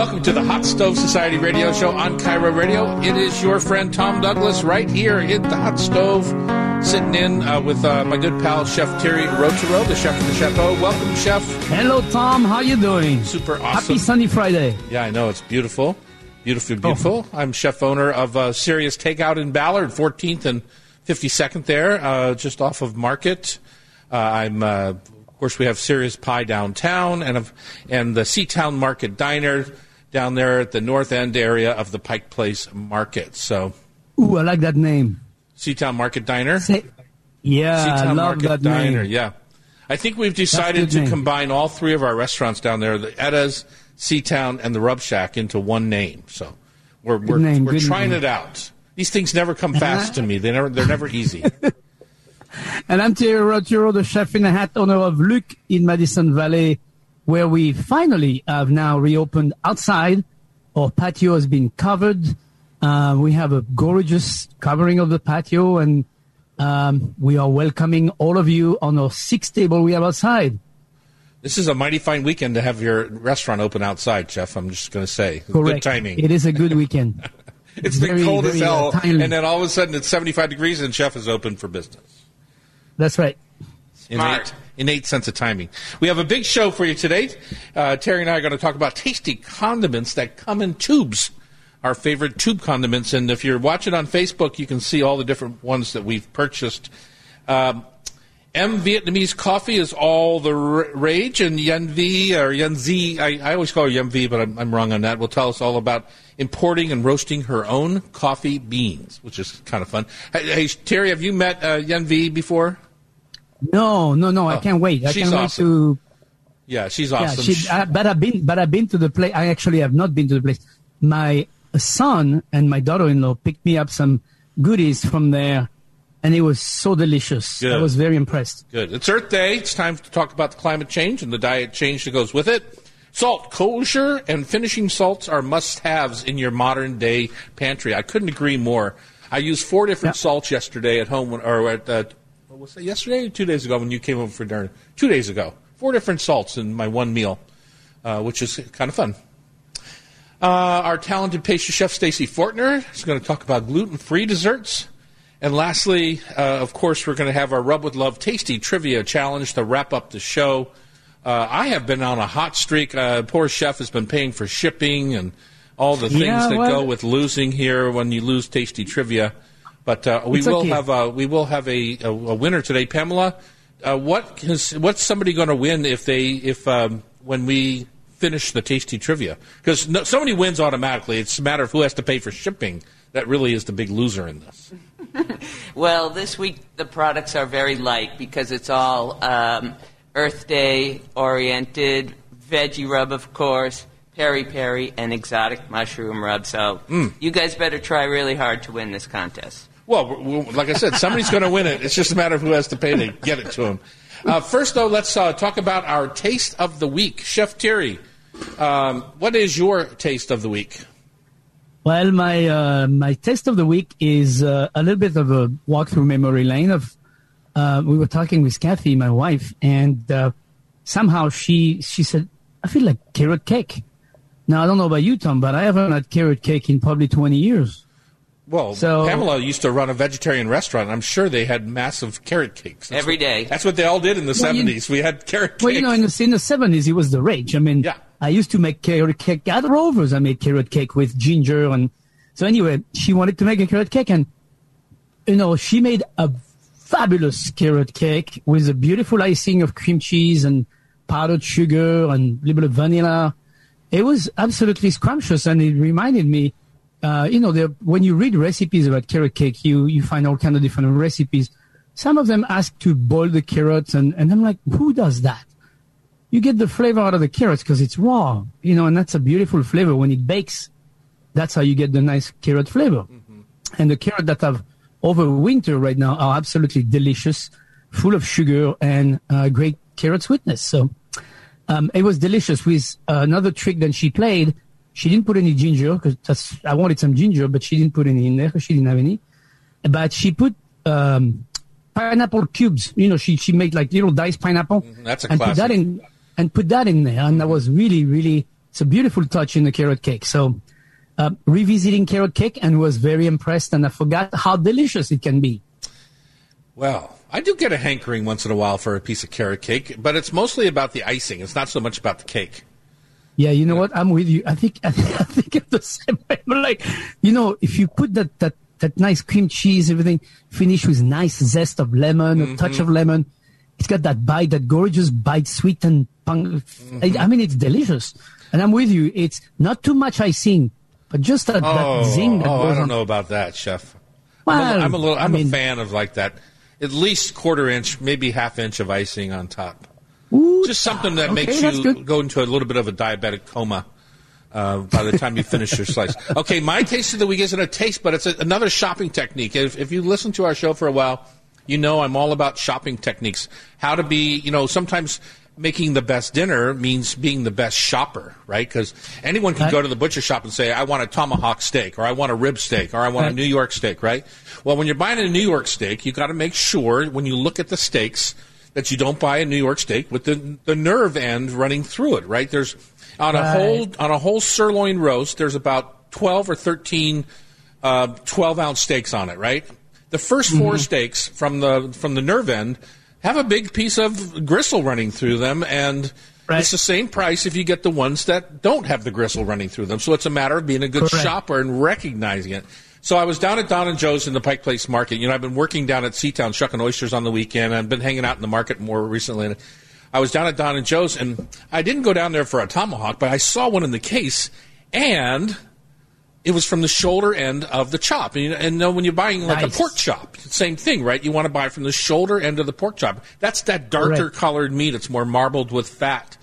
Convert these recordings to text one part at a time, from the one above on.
Welcome to the Hot Stove Society radio show on KIRO Radio. It is your friend Tom Douglas right here in the hot stove, sitting in uh, with uh, my good pal Chef Terry Rautureau, the chef of the Chapeau. Welcome, Chef. Hello, Tom. How you doing? Super awesome. Happy sunny Friday. Yeah, I know it's beautiful, beautifully beautiful. Oh. I'm chef owner of uh, Serious Takeout in Ballard, 14th and 52nd there, uh, just off of Market. Uh, I'm uh, course, we have Serious Pie downtown and of, and the Seatown Market Diner down there at the north end area of the Pike Place Market. So, ooh, I like that name. Seatown Market Diner. Say, yeah, Seatown I love Market that Diner. name. Yeah, I think we've decided to name. combine all three of our restaurants down there, the Etta's, Seatown, and the Rub Shack, into one name. So, we're we're, name, we're trying name. it out. These things never come uh-huh. fast to me. They never they're never easy. And I'm Thierry Rautureau, the chef in the hat owner of Luc in Madison Valley, where we finally have now reopened outside. Our patio has been covered. Uh, we have a gorgeous covering of the patio, and um, we are welcoming all of you on our sixth table we have outside. This is a mighty fine weekend to have your restaurant open outside, Chef. I'm just going to say, Correct. good timing. It is a good weekend. It's been very, cold as very, uh, hell, timely. and then all of a sudden it's 75 degrees, and Chef is open for business. That's right. Innate, innate sense of timing. We have a big show for you today. Uh, Terry and I are going to talk about tasty condiments that come in tubes. Our favorite tube condiments, and if you're watching on Facebook, you can see all the different ones that we've purchased. Um, M Vietnamese coffee is all the r- rage, and Yen V or Yen Z, I, I always call her Yen V, but I'm, I'm wrong on that. Will tell us all about importing and roasting her own coffee beans, which is kind of fun. Hey, hey Terry, have you met uh, Yen V before? No, no, no. I Oh, can't wait. I can't wait to Yeah, she's Yeah, awesome. she, uh, but I've been, but I've been to the place. I actually have not been to the place. My son and my daughter-in-law picked me up some goodies from there, and it was so delicious. Good. I was very impressed. Good. It's Earth Day. It's time to talk about the climate change and the diet change that goes with it. Salt, kosher, and finishing salts are must-haves in your modern-day pantry. I couldn't agree more. I used four different Yeah. salts yesterday at home, when, or at uh, was it yesterday or two days ago when you came over for dinner? Two days ago. Four different salts in my one meal, uh, which is kind of fun. Uh, our talented pastry chef Stacy Fortner is going to talk about gluten-free desserts. And lastly, uh, of course, we're going to have our Rub with Love Tasty Trivia Challenge to wrap up the show. Uh, I have been on a hot streak. Uh, poor chef has been paying for shipping and all the things Yeah, that well- go with losing here when you lose Tasty Trivia. But uh, we will okay. have a, we will have a, a, a winner today, Pamela. Uh, what is, what's somebody going to win if they if um, when we finish the Tasty Trivia? Because no, somebody wins automatically. It's a matter of who has to pay for shipping. That really is the big loser in this. Well, this week the products are very light because it's all um, Earth Day oriented, veggie rub, of course, peri peri, and exotic mushroom rub. So you guys better try really hard to win this contest. Well, like I said, somebody's going to win it. It's just a matter of who has to pay to get it to them. Uh, first, though, let's uh, talk about our taste of the week. Chef Terry, um, what is your taste of the week? Well, my uh, my taste of the week is uh, a little bit of a walk through memory lane. Of uh, we were talking with Kathy, my wife, and uh, somehow she she said, "I feel like carrot cake." Now I don't know about you, Tom, but I haven't had carrot cake in probably twenty years. Well, So- Pamela used to run a vegetarian restaurant. I'm sure they had massive carrot cakes. That's Every what- day. That's what they all did in the Well, you- 70s. we had carrot cakes. Well, you know, in the in the seventies, it was the rage. I mean, Yeah. I used to make carrot cake at Rovers. I made carrot cake with ginger, and so anyway, she wanted to make a carrot cake, and you know, she made a fabulous carrot cake with a beautiful icing of cream cheese and powdered sugar and a little bit of vanilla. It was absolutely scrumptious, and it reminded me. Uh, you know, when you read recipes about carrot cake, you, you find all kind of different recipes. Some of them ask to boil the carrots, and, and I'm like, who does that? You get the flavor out of the carrots because it's raw, you know, and that's a beautiful flavor when it bakes. That's how you get the nice carrot flavor. And the carrot that have over winter right now are absolutely delicious, full of sugar and uh, great carrot sweetness. So um, it was delicious. With uh, another trick that she played, she didn't put any ginger because I wanted some ginger, but she didn't put any in there because she didn't have any. But she put um, pineapple cubes. You know, she she made like little diced pineapple Mm-hmm. that's a and put that in and put that in there, and that was really really it's a beautiful touch in the carrot cake. So, uh, revisiting carrot cake and was very impressed, and I forgot how delicious it can be. Well, I do get a hankering once in a while for a piece of carrot cake, but it's mostly about the icing. It's not so much about the cake. Yeah, you know what? I'm with you. I think I think, I think I'm the same way. But like, you know, if you put that that that nice cream cheese, everything finished with nice zest of lemon, mm-hmm. a touch of lemon, it's got that bite, that gorgeous bite, sweet and punk. Mm-hmm. I, I, mean, it's delicious. And I'm with you. It's not too much icing, but just that, oh, that zing. That oh, I don't on. know about that, chef. Well, I'm a, I'm a little. I'm I mean, a fan of like that, at least quarter inch, maybe half inch of icing on top. Ooh, Just something that okay, makes you good. go into a little bit of a diabetic coma. Uh, by the time you finish your slice. Okay, my taste of the week isn't a taste, but it's a, another shopping technique. If, if you listen to our show for a while, you know I'm all about shopping techniques. How to be, you know, sometimes making the best dinner means being the best shopper, right? Because anyone can go to the butcher shop and say, I want a tomahawk steak, or I want a rib steak, or I want a New York steak, right? Well, when you're buying a New York steak, you got to make sure when you look at the steaks that you don't buy a New York steak with the the nerve end running through it, right? There's on a Right. whole on a whole sirloin roast, there's about 12 or 13 uh, 12 ounce steaks on it, right? The 1st 4 steaks from the from the nerve end have a big piece of gristle running through them, and Right. it's the same price if you get the ones that don't have the gristle running through them. So it's a matter of being a good Correct. shopper and recognizing it. So I was down at Don and Joe's in the Pike Place Market. You know, I've been working down at Seatown shucking oysters on the weekend. I've been hanging out in the market more recently. And I was down at Don and Joe's, and I didn't go down there for a tomahawk, but I saw one in the case, and it was from the shoulder end of the chop. And, you know, and when you're buying like Nice. a pork chop, same thing, right? You want to buy from the shoulder end of the pork chop. That's that darker Correct. colored meat. It's more marbled with fat.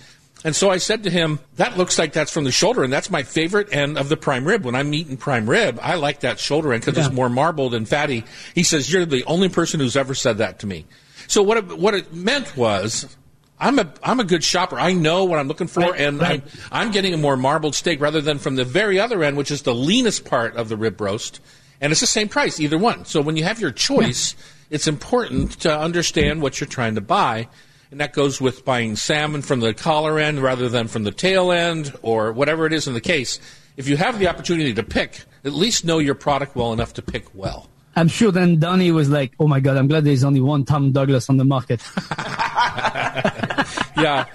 And so I said to him, that looks like that's from the shoulder, and that's my favorite end of the prime rib. When I'm eating prime rib, I like that shoulder end because Yeah. it's more marbled and fatty. He says, you're the only person who's ever said that to me. So what it, what it meant was, I'm a I'm a good shopper. I know what I'm looking for, Right, and right. I'm, I'm getting a more marbled steak rather than from the very other end, which is the leanest part of the rib roast. And it's the same price, either one. So when you have your choice, it's important to understand what you're trying to buy. And that goes with buying salmon from the collar end rather than from the tail end or whatever it is in the case. If you have the opportunity to pick, at least know your product well enough to pick well. I'm sure then Donnie was like, "Oh my God, I'm glad there's only one Tom Douglas on the market." Yeah.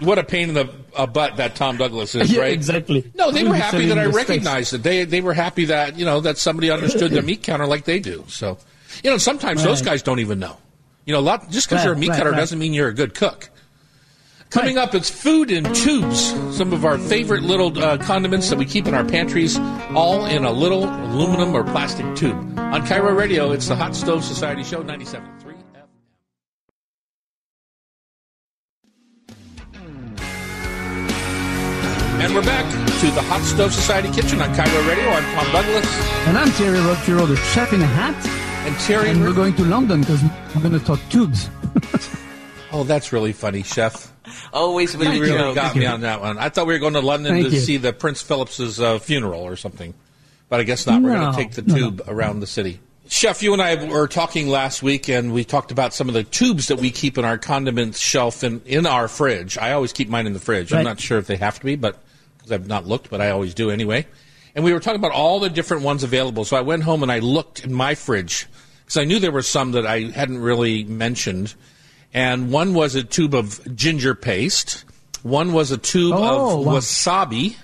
what a pain in the uh, butt that Tom Douglas is, Yeah, right? exactly. No, they were happy that I recognized it. They they were happy that you know that somebody understood their meat counter like they do. So, you know, sometimes those guys don't even know. You know, a lot just because Right, you're a meat right, cutter right. doesn't mean you're a good cook. Coming up, it's food in tubes. Some of our favorite little uh, condiments that we keep in our pantries, all in a little aluminum or plastic tube. On KIRO Radio, it's the Hot Stove Society Show, 97.3 FM. And we're back to the Hot Stove Society kitchen on KIRO Radio. I'm Tom Douglas. And I'm Thierry Rautureau, the chef in a hat, And Terry. and we're going to London because we're going to talk tubes. oh, that's really funny, Chef. Always with You really joke. got me on that one. I thought we were going to London Thank to you. see the Prince Philip's uh, funeral or something, but I guess not. We're going to take the no, tube around the city. Chef, you and I were talking last week, and we talked about some of the tubes that we keep in our condiment shelf in, in our fridge. I always keep mine in the fridge. I'm not sure if they have to be, but because I've not looked, but I always do anyway. And we were talking about all the different ones available. So I went home and I looked in my fridge because I knew there were some that I hadn't really mentioned. And one was a tube of ginger paste. One was a tube Oh, of wow. wasabi.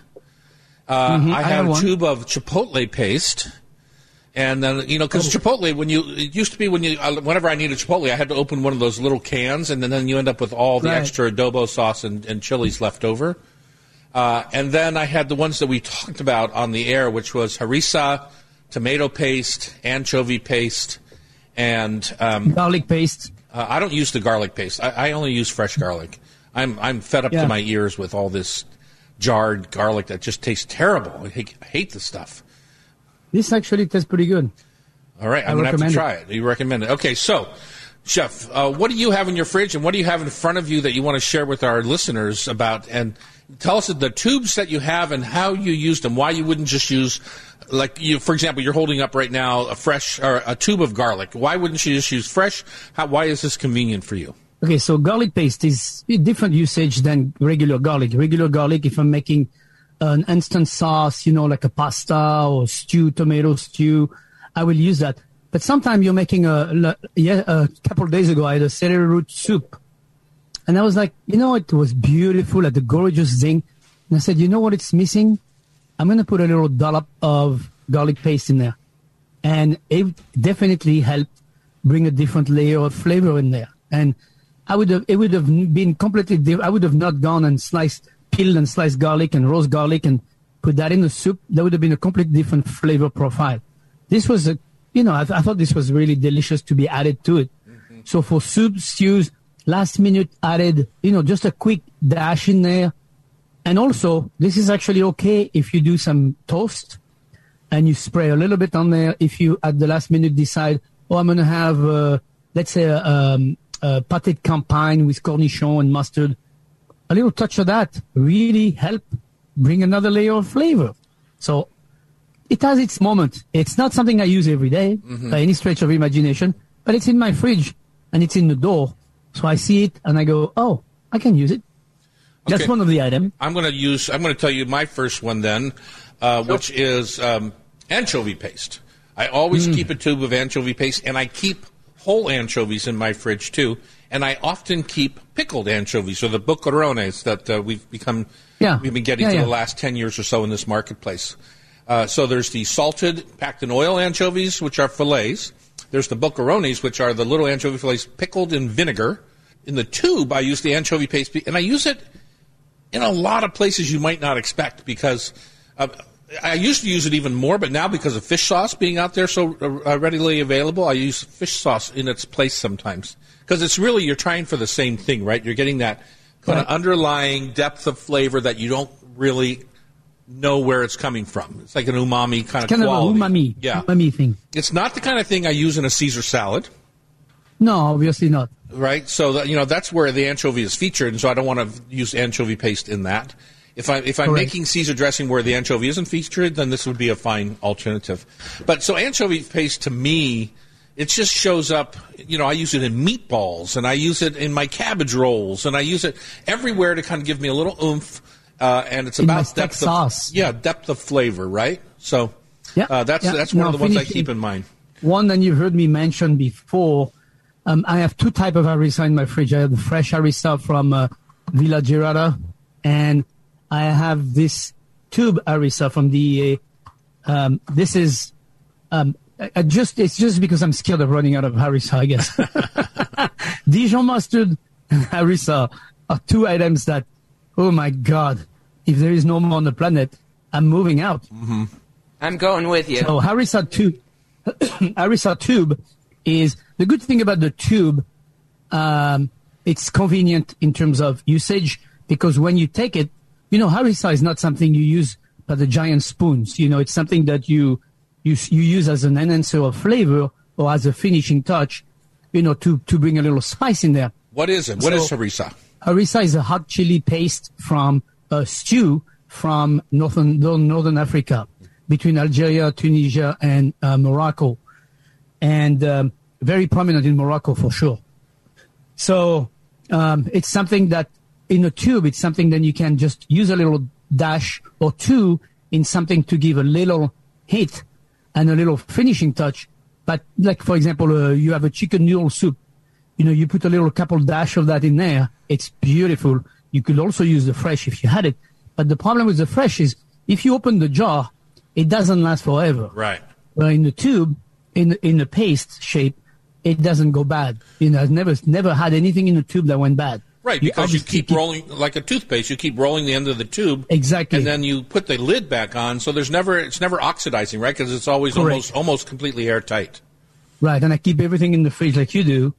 Uh, I Mm-hmm. I had have a one. tube of chipotle paste. And then you know, because Oh. Chipotle, when you it used to be when you uh, whenever I needed Chipotle, I had to open one of those little cans, and then, then you end up with all the Right. extra adobo sauce and, and chilies left over. Uh, and then I had the ones that we talked about on the air, which was harissa, tomato paste, anchovy paste, and um, Garlic paste. uh, I don't use the garlic paste. I, I only use fresh garlic. I'm I'm fed up Yeah. to my ears with all this jarred garlic that just tastes terrible. I hate, I hate the stuff. This actually tastes pretty good. All right, I'm gonna have to try it. You recommend it? Okay, so. Chef, uh, what do you have in your fridge, and what do you have in front of you that you want to share with our listeners about? And tell us the tubes that you have and how you used them. Why you wouldn't just use, like you, for example, you're holding up right now a fresh or a tube of garlic. Why wouldn't you just use fresh? How, why is this convenient for you? Okay, so garlic paste is a different usage than regular garlic. Regular garlic, if I'm making an instant sauce, you know, like a pasta or stew, tomato stew, I will use that. But sometimes you're making a, yeah, a couple days ago, I had a celery root soup. And I was like, you know, it was beautiful, like the gorgeous thing. And I said, you know what it's missing? I'm going to put a little dollop of garlic paste in there. And it definitely helped bring a different layer of flavor in there. And I would have, it would have been completely different. I would have not gone and sliced, peeled and sliced garlic and roast garlic and put that in the soup. That would have been a completely different flavor profile. This was a, you know, I, th- I thought this was really delicious to be added to it. Mm-hmm. So for soup, stews, last minute added, you know, just a quick dash in there. And also, this is actually okay if you do some toast and you spray a little bit on there. If you at the last minute decide, oh, I'm going to have, uh, let's say, a, um, a pâté campagne with cornichon and mustard, a little touch of that really help bring another layer of flavor. So it has its moment. It's not something I use every day mm-hmm. by any stretch of imagination, but it's in my fridge and it's in the door. So I see it and I go, oh, I can use it. That's one of the items. I'm going to use. I'm going to tell you my first one then, uh, which is um, anchovy paste. I always mm. keep a tube of anchovy paste, and I keep whole anchovies in my fridge too. And I often keep pickled anchovies, or the boquerones that uh, we've become. Yeah. we've been getting yeah, for yeah. the last ten years or so in this marketplace. Uh, so there's the salted, packed in oil anchovies, which are fillets. There's the boquerones, which are the little anchovy fillets pickled in vinegar. In the tube, I use the anchovy paste, and I use it in a lot of places you might not expect because uh, I used to use it even more, but now because of fish sauce being out there so uh, readily available, I use fish sauce in its place sometimes because it's really you're trying for the same thing, right? You're getting that kind right. of underlying depth of flavor that you don't really know where it's coming from. It's like an umami kind it's of kind quality. of umami, yeah, umami thing. It's not the kind of thing I use in a Caesar salad. No, obviously not. Right, so that, you know that's where the anchovy is featured, and so I don't want to use anchovy paste in that. If I if I'm Correct. making Caesar dressing where the anchovy isn't featured, then this would be a fine alternative. But so anchovy paste to me, it just shows up. You know, I use it in meatballs, and I use it in my cabbage rolls, and I use it everywhere to kind of give me a little oomph. Uh, and it's in about depth sauce. Of, yeah, depth of flavor, right? So yeah, uh, that's yeah. that's one now, of the ones I keep in mind. One that you've heard me mention before um, I have two type of harissa in my fridge. I have the fresh harissa from uh, Villa Jerada, and I have this tube harissa from the. Um, this is um, I just it's just because I'm scared of running out of harissa, I guess. Dijon mustard and harissa are two items that, oh my god, if there is no more on the planet, I'm moving out. Mm-hmm. I'm going with you. So harissa tube, harissa tube is the good thing about the tube. Um, it's convenient in terms of usage because when you take it, you know, harissa is not something you use by the giant spoons. You know, it's something that you, you, you use as an enhancer of flavor or as a finishing touch, you know, to, to bring a little spice in there. What is it? What so, is harissa? Harissa is a hot chili paste from a stew from northern, northern Africa between Algeria, Tunisia, and uh, Morocco and um, very prominent in Morocco for sure. So um, it's something that in a tube, it's something that you can just use a little dash or two in something to give a little hit and a little finishing touch. But like for example, uh, you have a chicken noodle soup. You know, you put a little couple dash of that in there. It's beautiful. You could also use the fresh if you had it. But the problem with the fresh is if you open the jar, it doesn't last forever. Right. Well, in the tube, in in the paste shape, it doesn't go bad. You know, I've never never had anything in the tube that went bad. Right, because you, you keep, keep, rolling like a toothpaste. You keep rolling the end of the tube, exactly, and then you put the lid back on. So there's never it's never oxidizing, right? Because it's always Correct. almost almost completely airtight. Right, and I keep everything in the fridge like you do.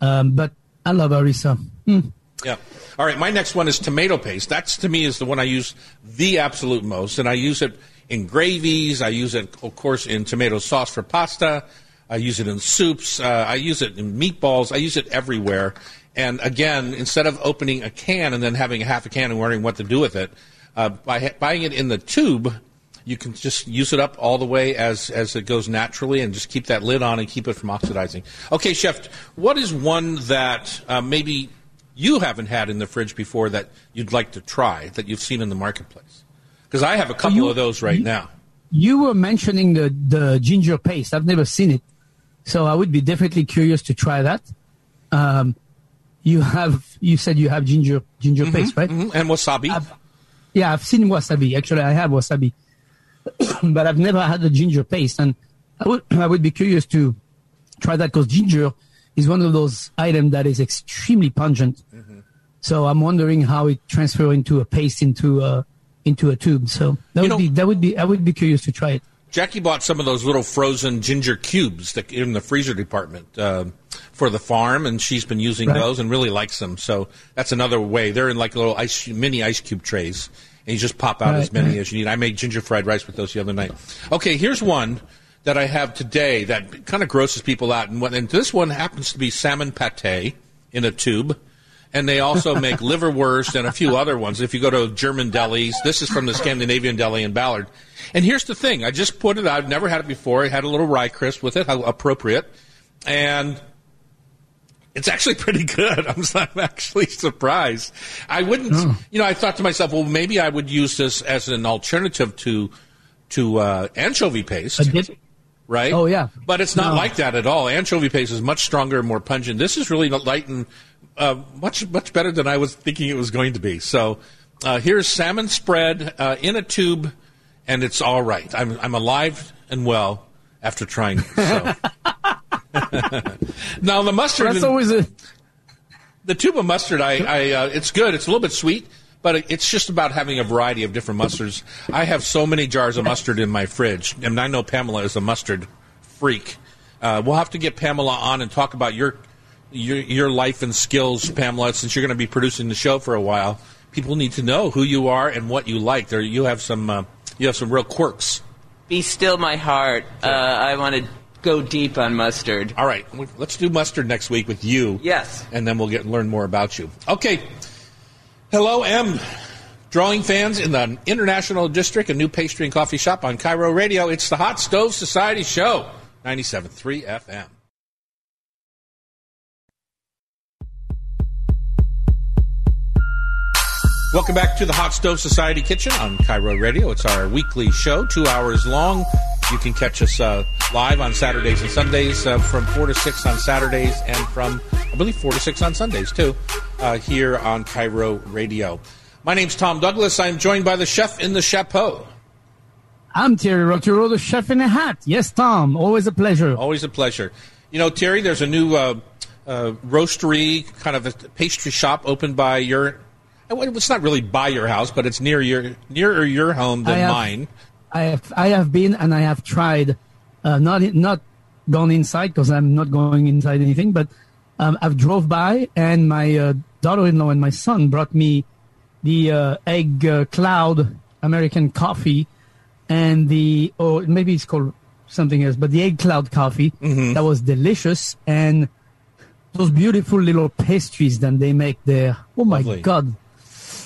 Um, but I love harissa. Mm. Yeah. All right, my next one is tomato paste. That's to me is the one I use the absolute most, and I use it in gravies. I use it, of course, in tomato sauce for pasta. I use it in soups. Uh, I use it in meatballs. I use it everywhere. And again, instead of opening a can and then having a half a can and wondering what to do with it, uh, by ha- buying it in the tube, you can just use it up all the way as as it goes naturally, and just keep that lid on and keep it from oxidizing. Okay, chef, what is one that uh, maybe you haven't had in the fridge before that you'd like to try that you've seen in the marketplace? Because I have a couple you- of those right you- now. You were mentioning the, the ginger paste. I've never seen it. So I would be definitely curious to try that. Um, you have, you said you have ginger, ginger paste, right? Mhm, And wasabi. I've- Yeah, I've seen wasabi. Actually, I have wasabi, but I've never had the ginger paste, and I would I would be curious to try that because ginger is one of those items that is extremely pungent. So I'm wondering how it transfer into a paste into a into a tube. So that You would know- be that would be I would be curious to try it. Jackie bought some of those little frozen ginger cubes that, in the freezer department uh, for the farm, and she's been using Right. those and really likes them. So that's another way. They're in like little ice, mini ice cube trays, and you just pop out Right, as many as you need. I made ginger fried rice with those the other night. Okay, here's one that I have today that kind of grosses people out, and, what, and this one happens to be salmon pate in a tube. And they also make liverwurst and a few other ones. If you go to German delis, this is from the Scandinavian deli in Ballard. And here's the thing: I just put it. I've never had it before. It had a little rye crisp with it, how appropriate, and it's actually pretty good. I'm, I'm actually surprised. I wouldn't, you know, I thought to myself, well, maybe I would use this as an alternative to to uh, anchovy paste right? Oh, yeah. But it's not No. like that at all. Anchovy paste is much stronger and more pungent. This is really light and uh, much much better than I was thinking it was going to be. So uh, here's salmon spread uh, in a tube, and it's all right. I'm I'm alive and well after trying. it. So. now the mustard. That's and- always a the tube of mustard, I, I uh, it's good. It's a little bit sweet, but it's just about having a variety of different mustards. I have so many jars of mustard in my fridge, and I know Pamela is a mustard freak. Uh, we'll have to get Pamela on and talk about your your, your life and skills, Pamela, since you're going to be producing the show for a while. People need to know who you are and what you like. There, you have some uh, you have some real quirks. Be still my heart. Uh, I want to go deep on mustard. All right, let's do mustard next week with you. Yes. and then we'll get learn more about you. Okay. Hello, M. Drawing fans in the International District, a new pastry and coffee shop on KIRO Radio. It's the Hot Stove Society Show, 97.3 FM. Welcome back to the Hot Stove Society Kitchen on KIRO Radio. It's our weekly show, two hours long. You can catch us uh, live on Saturdays and Sundays uh, from 4 to 6 on Saturdays and from, I believe, 4 to 6 on Sundays, too, uh, here on KIRO Radio. My name's Tom Douglas. I'm joined by the chef in the chapeau. I'm Terry Rautureau, the chef in a hat. Yes, Tom. Always a pleasure. Always a pleasure. You know, Terry, there's a new uh, uh, roastery, kind of a pastry shop opened by your. It's not really by your house, but it's near your nearer your home than I have- mine. I have I have been and I have tried, uh, not not gone inside because I'm not going inside anything, but um, I've drove by and my uh, daughter-in-law and my son brought me the uh, egg uh, cloud American coffee and the or maybe it's called something else, but the egg cloud coffee Mm-hmm. that was delicious and those beautiful little pastries that they make there. Oh my Lovely. god!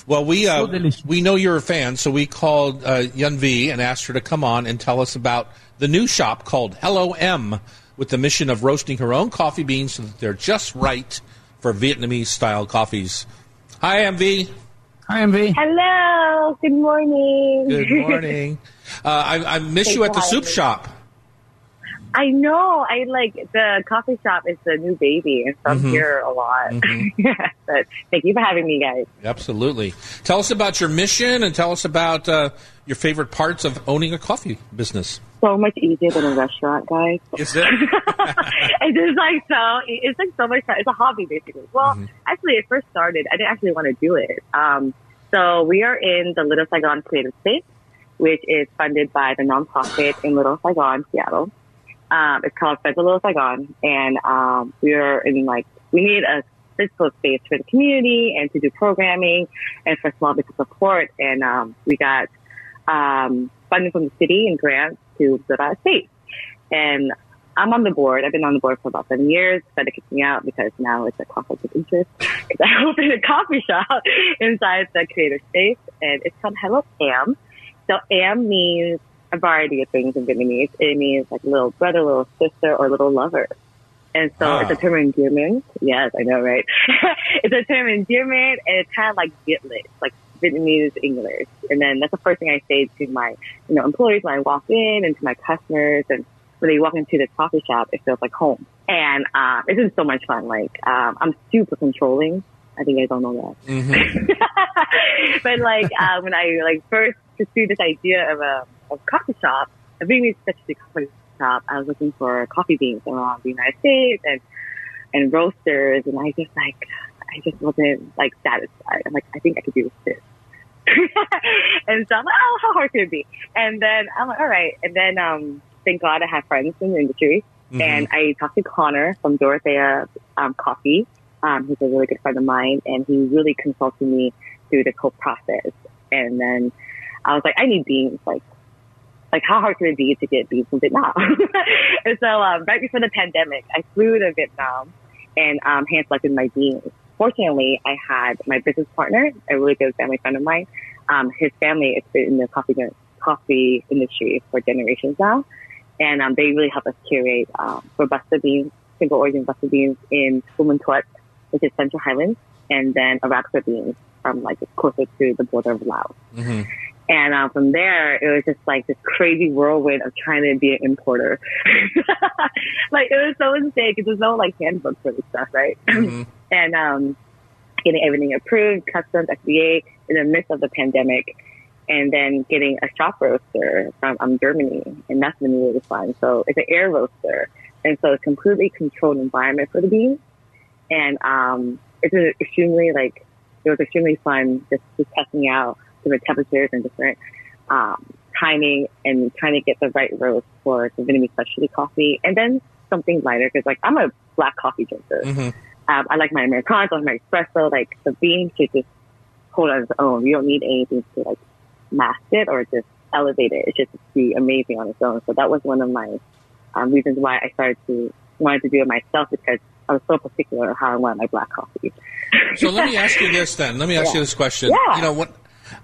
Well, we uh, So we know you're a fan, so we called uh, Yun V and asked her to come on and tell us about the new shop called Hello Em, with the mission of roasting her own coffee beans so that they're just right for Vietnamese style coffees. Hi, MV. Hi, MV. Hello. Good morning. Good morning. Uh, I, I miss you at the soup me. shop. I know. I like the coffee shop is the new baby, and so I'm Mhm. here a lot. but thank you for having me, guys. Absolutely. Tell us about your mission and tell us about uh, your favorite parts of owning a coffee business. So much easier than a restaurant, guys. Is it? it's like so. It's like so much. fun. It's a hobby, basically. Well, Mhm. actually, it first started. I didn't actually want to do it. Um, so we are in the Little Saigon Creative Space, which is funded by the nonprofit in Little Saigon, Seattle. Um, it's called Little Saigon, and um, we are in like we need a physical space for the community and to do programming and for small business support. And um, we got um, funding from the city and grants to build out a space. And I'm on the board. I've been on the board for about seven years, but it kicked me out because now it's a conflict of interest. Because I opened a coffee shop inside the creative space, and it's called Hello Pam. So am means a variety of things in Vietnamese. It means like little brother, little sister, or little lover. And so Wow. it's a term of endearment. Yes, I know, right? it's a term of endearment and it's kind of like Vietlit, like Vietnamese English. And then that's the first thing I say to my, you know, employees when I walk in and to my customers and when they walk into the coffee shop, it feels like home. And, uh, it's just so much fun. Like, um, I'm super controlling. I think I don't know that. Mm-hmm. but like uh, when I like first pursued this idea of a, of a coffee shop, a Vietnamese specialty coffee shop, I was looking for coffee beans around the United States and and roasters, and I just like I just wasn't like satisfied. I'm like I think I could do this. and so I'm like, oh, how hard could it be? And then I'm like, all right. And then um, thank God I have friends in the industry, and I talked to Connor from Dorothea um, Coffee. Um, he's a really good friend of mine, and he really consulted me through the whole process. And then I was like, I need beans. Like, like how hard can it be to get beans from Vietnam? and so um, right before the pandemic, I flew to Vietnam and um, hand selected my beans. Fortunately, I had my business partner, a really good family friend of mine. Um, his family has been in the coffee coffee industry for generations now, and um, they really helped us curate um, robusta beans, single origin robusta beans in Bum Tuot, which is Central Highlands, and then Arabica beans from like closer to the border of Laos. Mm-hmm. And uh, from there, it was just like this crazy whirlwind of trying to be an importer. like it was so insane because there's no like handbook for this stuff, right? Mm-hmm. and um, getting everything approved, customs, FDA, in the midst of the pandemic, and then getting a shop roaster from um, Germany, and that's been really fun. So it's an air roaster, and so it's a completely controlled environment for the beans, and um, it's an extremely like it was extremely fun just, just testing out different temperatures and different um, timing and trying to get the right roast for the Vietnamese specialty coffee, and then something lighter because like I'm a black coffee drinker. Mm-hmm. Um, I like my Americano, I like my espresso. Like the bean should just hold on its own. You don't need anything to like mask it or just elevate it. It should just be amazing on its own. So that was one of my um, reasons why I started to wanted to do it myself because I was so particular how I wanted my black coffee. So let me ask you this then. Let me ask Yeah. you this question. Yeah. You know what?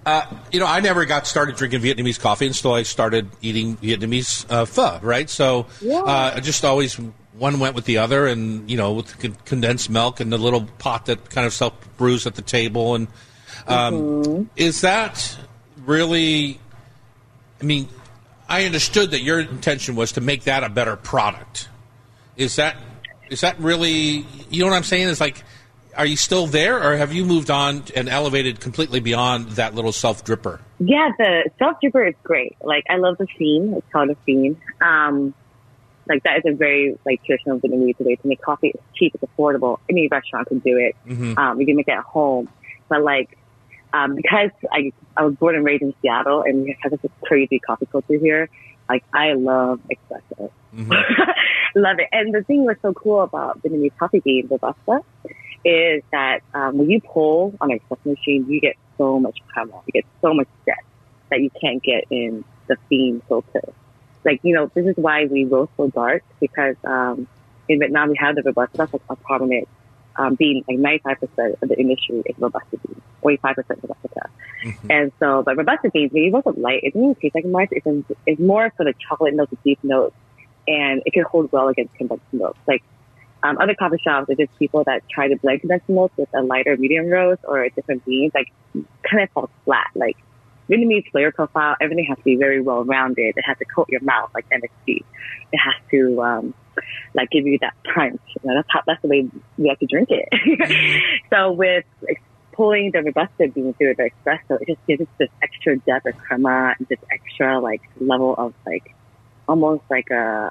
Uh, you know, I never got started drinking Vietnamese coffee until I started eating Vietnamese uh, pho, right? So Yeah. uh, just always one went with the other, and you know, with condensed milk and the little pot that kind of self brews at the table. And um, Mm-hmm. is that really? I mean, I understood that your intention was to make that a better product. Is that is that really? You know what I'm saying? Is like, are you still there, or have you moved on and elevated completely beyond that little self dripper? Yeah, the self dripper is great. Like I love the scene. It's called a scene. Um, like that is a very like traditional Vietnamese way to make coffee. It's cheap. It's affordable. Any restaurant can do it. Mhm. Um, you can make it at home. But like, um, because I I was born and raised in Seattle, and we have such a crazy coffee culture here. Like I love espresso. love it. And the thing that's so cool about Vietnamese coffee bean robusta is that um, when you pull on an espresso machine, you get so much power. You get so much depth that you can't get in the steam filter. Like, you know, this is why we roast so dark because um, in Vietnam we have the robusta. That's like a prominent um, being Like 95% of the industry is robusta beans, 45% robusta. And so, but robusta beans, when you roast it light, it doesn't taste like much. It's, it's more for the chocolate notes, the deep notes, and it can hold well against condensed milk. Like um, other coffee shops are just people that try to blend milk with a lighter medium roast or a different beans, like kind of falls flat. Like Vietnamese flavor profile, everything has to be very well rounded. It has to coat your mouth like MSG. It has to um, like give you that punch. You know, that's how that's the way we have to drink it. so with like, pulling the robusta bean through the espresso, it just gives this extra depth of crema, and this extra like level of like almost like a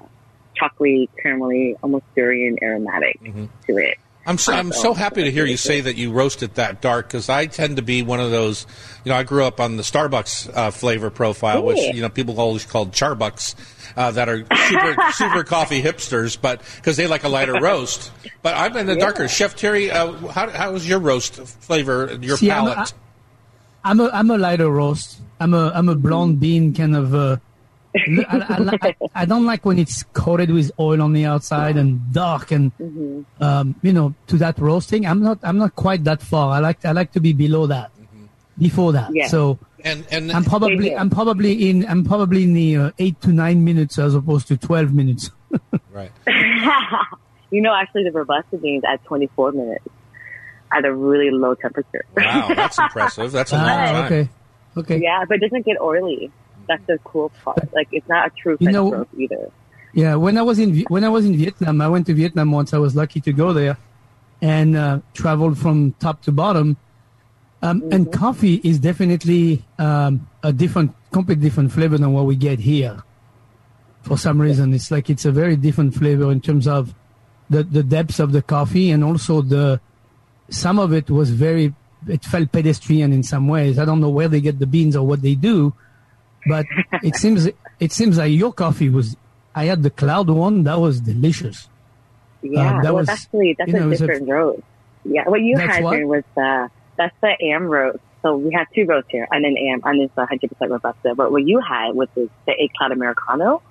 chocolatey, caramelly, almost durian aromatic to it. I'm so, I'm so happy to hear you say that you roast it that dark because I tend to be one of those. You know, I grew up on the Starbucks uh, flavor profile, which you know people always called Charbucks, uh, that are super super coffee hipsters, but because they like a lighter roast. But I'm in the darker. Chef Terry, uh, how how was your roast flavor? Your See, I'm a- palate? I'm a I'm a lighter roast. I'm a I'm a blonde bean kind of. I, I, I, I don't like when it's coated with oil on the outside and dark and um, you know to that roasting. I'm not I'm not quite that far. I like I like to be below that, before that. Yeah. So And and I'm probably. I'm probably in I'm probably in the uh, eight to nine minutes as opposed to twelve minutes. right. you know, actually, the robusta beans at 24 minutes at a really low temperature. Wow, that's impressive. That's a long Ah, time. okay, okay. yeah, but it doesn't get oily. That's the cool part. Like, it's not a true You know- either. Yeah, when I was in when I was in Vietnam, I went to Vietnam once. I was lucky to go there and uh, traveled from top to bottom. Um, And coffee is definitely um, a different, completely different flavor than what we get here. For some reason, it's like it's a very different flavor in terms of the the depths of the coffee and also the some of it was very it felt pedestrian in some ways. I don't know where they get the beans or what they do, but it seems it seems like your coffee was. I had the cloud one that was delicious. Yeah, that well, was- actually, that's you know, a it's a- different roast. Yeah, what you had what? here was the, that's the AM roast. So we have two roasts here, and an AM, and it's 100% Robusta. But what you had was the, the egg cloud Americano.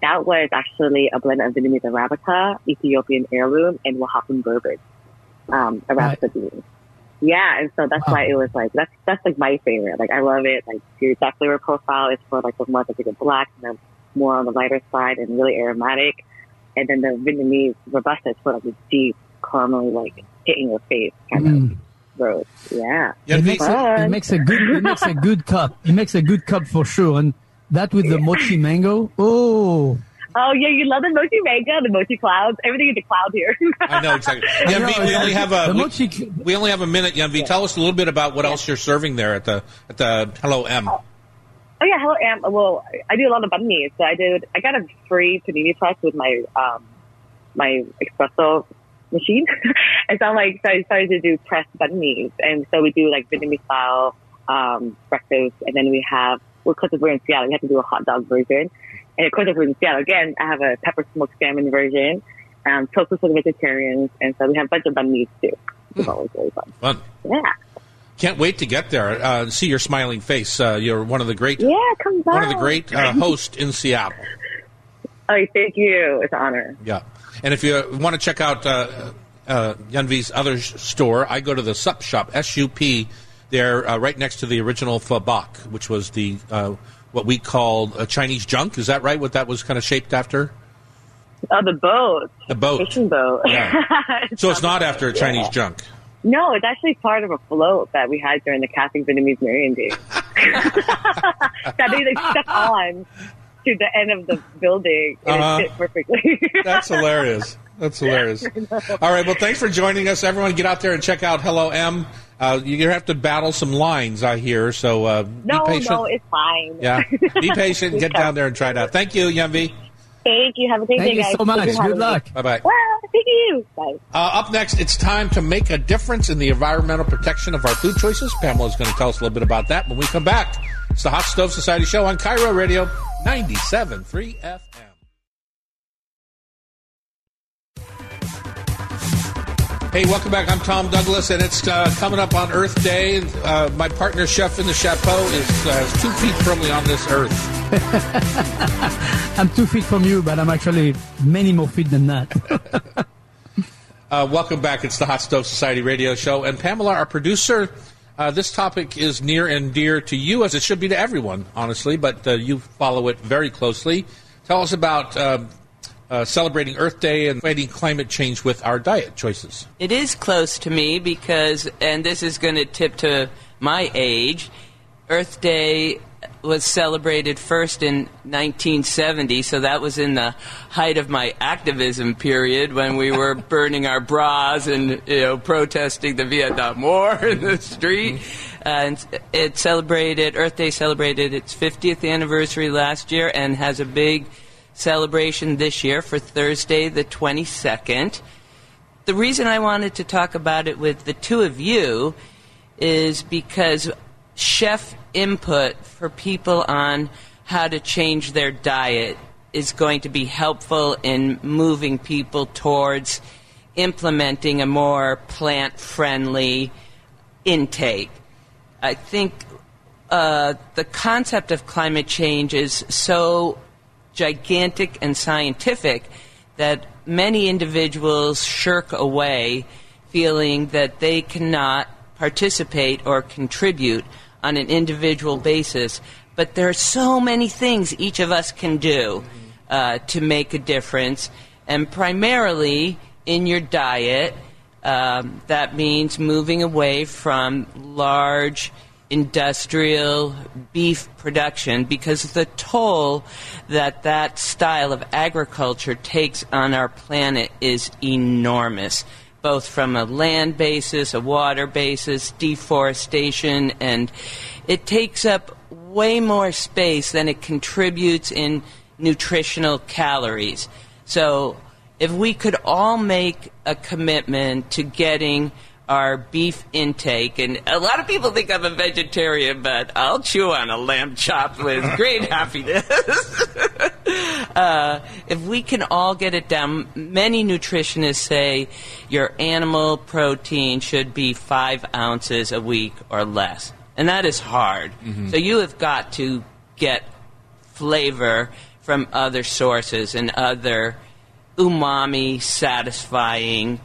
That was actually a blend of Vietnamese Arabica, Ethiopian heirloom, and Oaxacan bourbon, um, Arabica beans. Yeah, and so that's Wow. why it was like, that's, that's like my favorite. Like, I love it. Like, your, that flavor profile is for like the ones that get black and then more on the lighter side and really aromatic. And then the Vietnamese Robusta is for like a deep, caramely, like, hitting in your face kind Mm. of roast. Yeah. Yeah, It makes, a, it makes a good it makes a good cup. It makes a good cup for sure. And that with the mochi mango. Oh, Oh, yeah, you love the mochi mango, the mochi clouds. Everything is a cloud here. I know exactly. I know, Yanvi, we only have a The we, mochi- we only have a minute. Yanvi, tell us a little bit about what else you're serving there at the at the Hello Em. Oh yeah, hello, Am. Well, I do a lot of banh. So I did. I got a free panini press with my um my espresso machine, and so I'm like, so I started to do press banh and so we do like Vietnamese style um breakfast, and then we have. Well, because we're in Seattle, we have to do a hot dog version, and of course, if we're in Seattle again, I have a pepper smoked salmon version, um, tofu for the vegetarians, and so we have a bunch of banh mi too. It's always really fun. Fun. Yeah, Can't wait to get there. Uh, see your smiling face. Uh, you're one of the great yeah, come by. one of the great uh, hosts in Seattle. Oh, thank you. It's an honor. Yeah. And if you want to check out uh, uh, Yanvi's other store, I go to the Sup Shop, S U P. They're uh, right next to the original Bok, which was the uh, what we called a Chinese junk. Is that right? What that was kind of shaped after? Oh, the boat. The boat. Fishing boat. Yeah. So it's not after a Chinese Yeah. junk. No, it's actually part of a float that we had during the Catholic Vietnamese Marian Day. that they like, stuck on to the end of the building and Uh-huh. it fit perfectly. That's hilarious. That's hilarious. All right. Well, thanks for joining us. Everyone, get out there and check out Hello Em. Uh, you have to battle some lines, I hear. So uh, no, be patient. no, no, it's fine. yeah. Be patient. Get down there and try it out. Thank you, Yanvi. Thank you. Have a great thank day, you guys. so much. Thank you for having Good me. luck. Bye bye. Well, thank you. Bye. Uh, up next, it's time to make a difference in the environmental protection of our food choices. Pamela is going to tell us a little bit about that when we come back. It's the Hot Stove Society Show on KIRO Radio 97.3 FM. Hey, welcome back. I'm Tom Douglas, and it's uh, coming up on Earth Day. Uh, my partner, chef in the chapeau, is uh, is two feet from me on this earth. I'm two feet from you, but I'm actually many more feet than that. Uh, welcome back. It's the Hot Stove Society radio show. And Pamela, our producer, uh, this topic is near and dear to you, as it should be to everyone, honestly, but uh, you follow it very closely. Tell us about uh, celebrating Earth Day and fighting climate change with our diet choices. It is close to me because, and this is going to tip to my age, Earth Day was celebrated first in 1970, so that was in the height of my activism period when we were burning our bras and you know protesting the Vietnam War in the street. And it celebrated Earth Day celebrated its 50th anniversary last year and has a big celebration this year for Thursday the 22nd the reason I wanted to talk about it with the two of you is because chef input for people on how to change their diet is going to be helpful in moving people towards implementing a more plant friendly intake. I think uh, the concept of climate change is so gigantic and scientific that many individuals shirk away feeling that they cannot participate or contribute on an individual basis. But there are so many things each of us can do uh, to make a difference, and primarily in your diet. Um, that means moving away from large industrial beef production because the toll that that style of agriculture takes on our planet is enormous, both from a land basis, a water basis, deforestation, and it takes up way more space than it contributes in nutritional calories. So if we could all make a commitment to getting our beef intake, and a lot of people think I'm a vegetarian, but I'll chew on a lamb chop with great happiness. uh, if we can all get it down, many nutritionists say your animal protein should be five ounces a week or less, and that is hard. So you have got to get flavor from other sources and other umami satisfying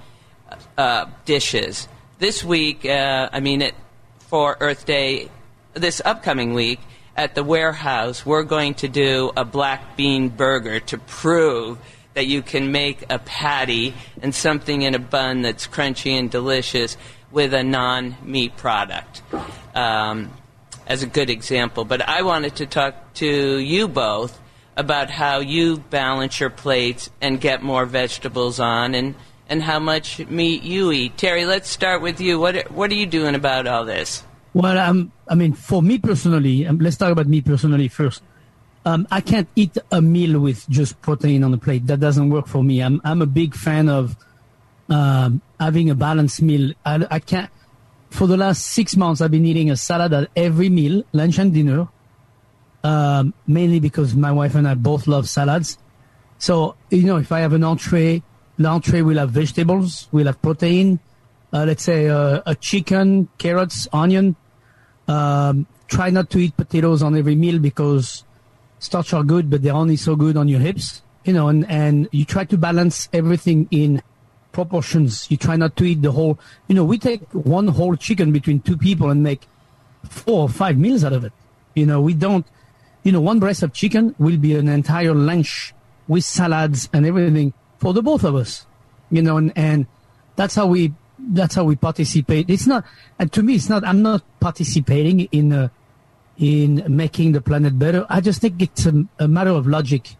uh, dishes. This week, uh, I mean, it, for Earth Day, this upcoming week at the warehouse, we're going to do a black bean burger to prove that you can make a patty and something in a bun that's crunchy and delicious with a non meat product. Um, as a good example. But I wanted to talk to you both about how you balance your plates and get more vegetables on and, and how much meat you eat. Terry, let's start with you. What, what are you doing about all this? Well, um, I mean, for me personally, um, let's talk about me personally first. Um, I can't eat a meal with just protein on the plate. That doesn't work for me. I'm I'm a big fan of um, having a balanced meal. I, I can't. For the last six months, I've been eating a salad at every meal, lunch and dinner. Um, mainly because my wife and I both love salads. So you know, if I have an entree, the entree will have vegetables, will have protein. Uh, let's say uh, a chicken, carrots, onion. Um, try not to eat potatoes on every meal because starch are good, but they're only so good on your hips. You know, and, and you try to balance everything in proportions. You try not to eat the whole. You know, we take one whole chicken between two people and make four or five meals out of it. You know, we don't. You know, one breast of chicken will be an entire lunch with salads and everything for the both of us. You know, and, and that's how we that's how we participate. It's not, and to me, it's not. I'm not participating in uh, in making the planet better. I just think it's a, a matter of logic.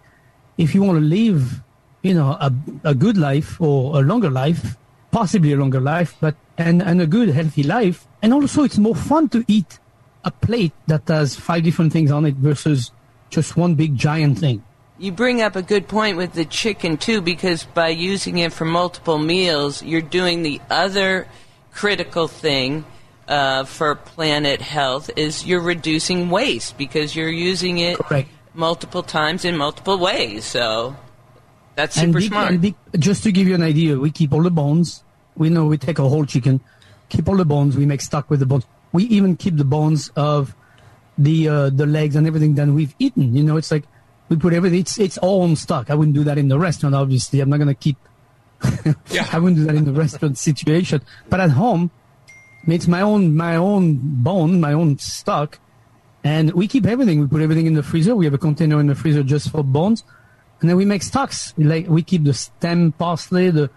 If you want to live, you know, a, a good life or a longer life, possibly a longer life, but and and a good healthy life, and also it's more fun to eat a plate that has five different things on it versus just one big giant thing. You bring up a good point with the chicken too, because by using it for multiple meals, you're doing the other critical thing uh, for planet health is you're reducing waste because you're using it Correct. multiple times in multiple ways. So that's super big- smart. big- just to give you an idea, we keep all the bones. We know we take a whole chicken, keep all the bones. We make stock with the bones. We even keep the bones of the uh, the legs and everything that we've eaten. You know, it's like we put everything. It's it's all on stock. I wouldn't do that in the restaurant. Obviously, I'm not gonna keep. Yeah. I wouldn't do that in the restaurant situation. But at home, it's my own my own bone, my own stock, and we keep everything. We put everything in the freezer. We have a container in the freezer just for bones, and then we make stocks. Like we keep the stem parsley, the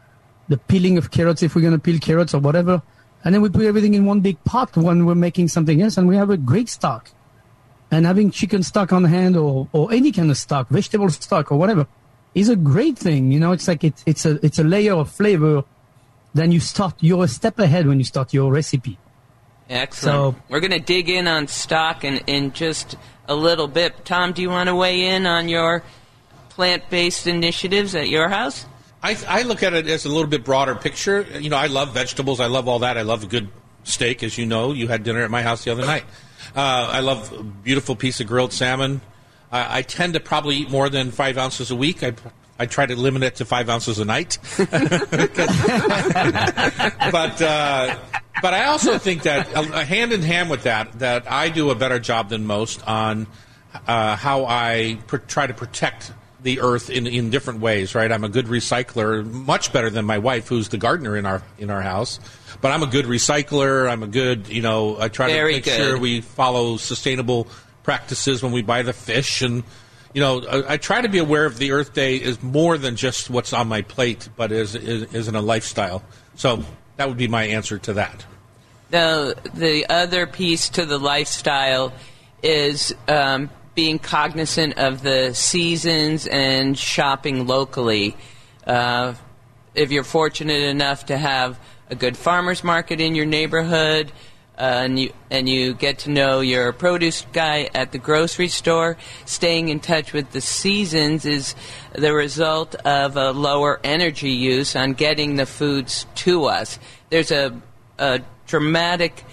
the peeling of carrots if we're gonna peel carrots or whatever, and then we put everything in one big pot when we're making something else, and we have a great stock. And having chicken stock on hand or, or any kind of stock, vegetable stock or whatever, is a great thing. You know, it's like it's it's a it's a layer of flavor. Then you start. You're a step ahead when you start your recipe. Excellent. So- We're going to dig in on stock in, in just a little bit. Tom, do you want to weigh in on your plant-based initiatives at your house? I, I look at it as a little bit broader picture. You know, I love vegetables. I love all that. I love a good steak, as you know. You had dinner at my house the other night. Uh, I love a beautiful piece of grilled salmon. I, I tend to probably eat more than five ounces a week. I, I try to limit it to five ounces a night. but uh, but I also think that uh, hand in hand with that, that I do a better job than most on uh, how I pr- try to protect the earth in, in different ways. Right, I'm a good recycler, much better than my wife, who's the gardener in our in our house. but I'm a good recycler. I'm a good, you know, I try Very to make good. sure we follow sustainable practices when we buy the fish and. You know, I, I try to be aware of the Earth Day is more than just what's on my plate, but is is, is in a lifestyle. So that would be my answer to that. The the other piece to the lifestyle is um, being cognizant of the seasons and shopping locally. Uh, if you're fortunate enough to have a good farmers market in your neighborhood, uh, and you and you get to know your produce guy at the grocery store, staying in touch with the seasons is the result of a lower energy use on getting the foods to us. There's a, a dramatic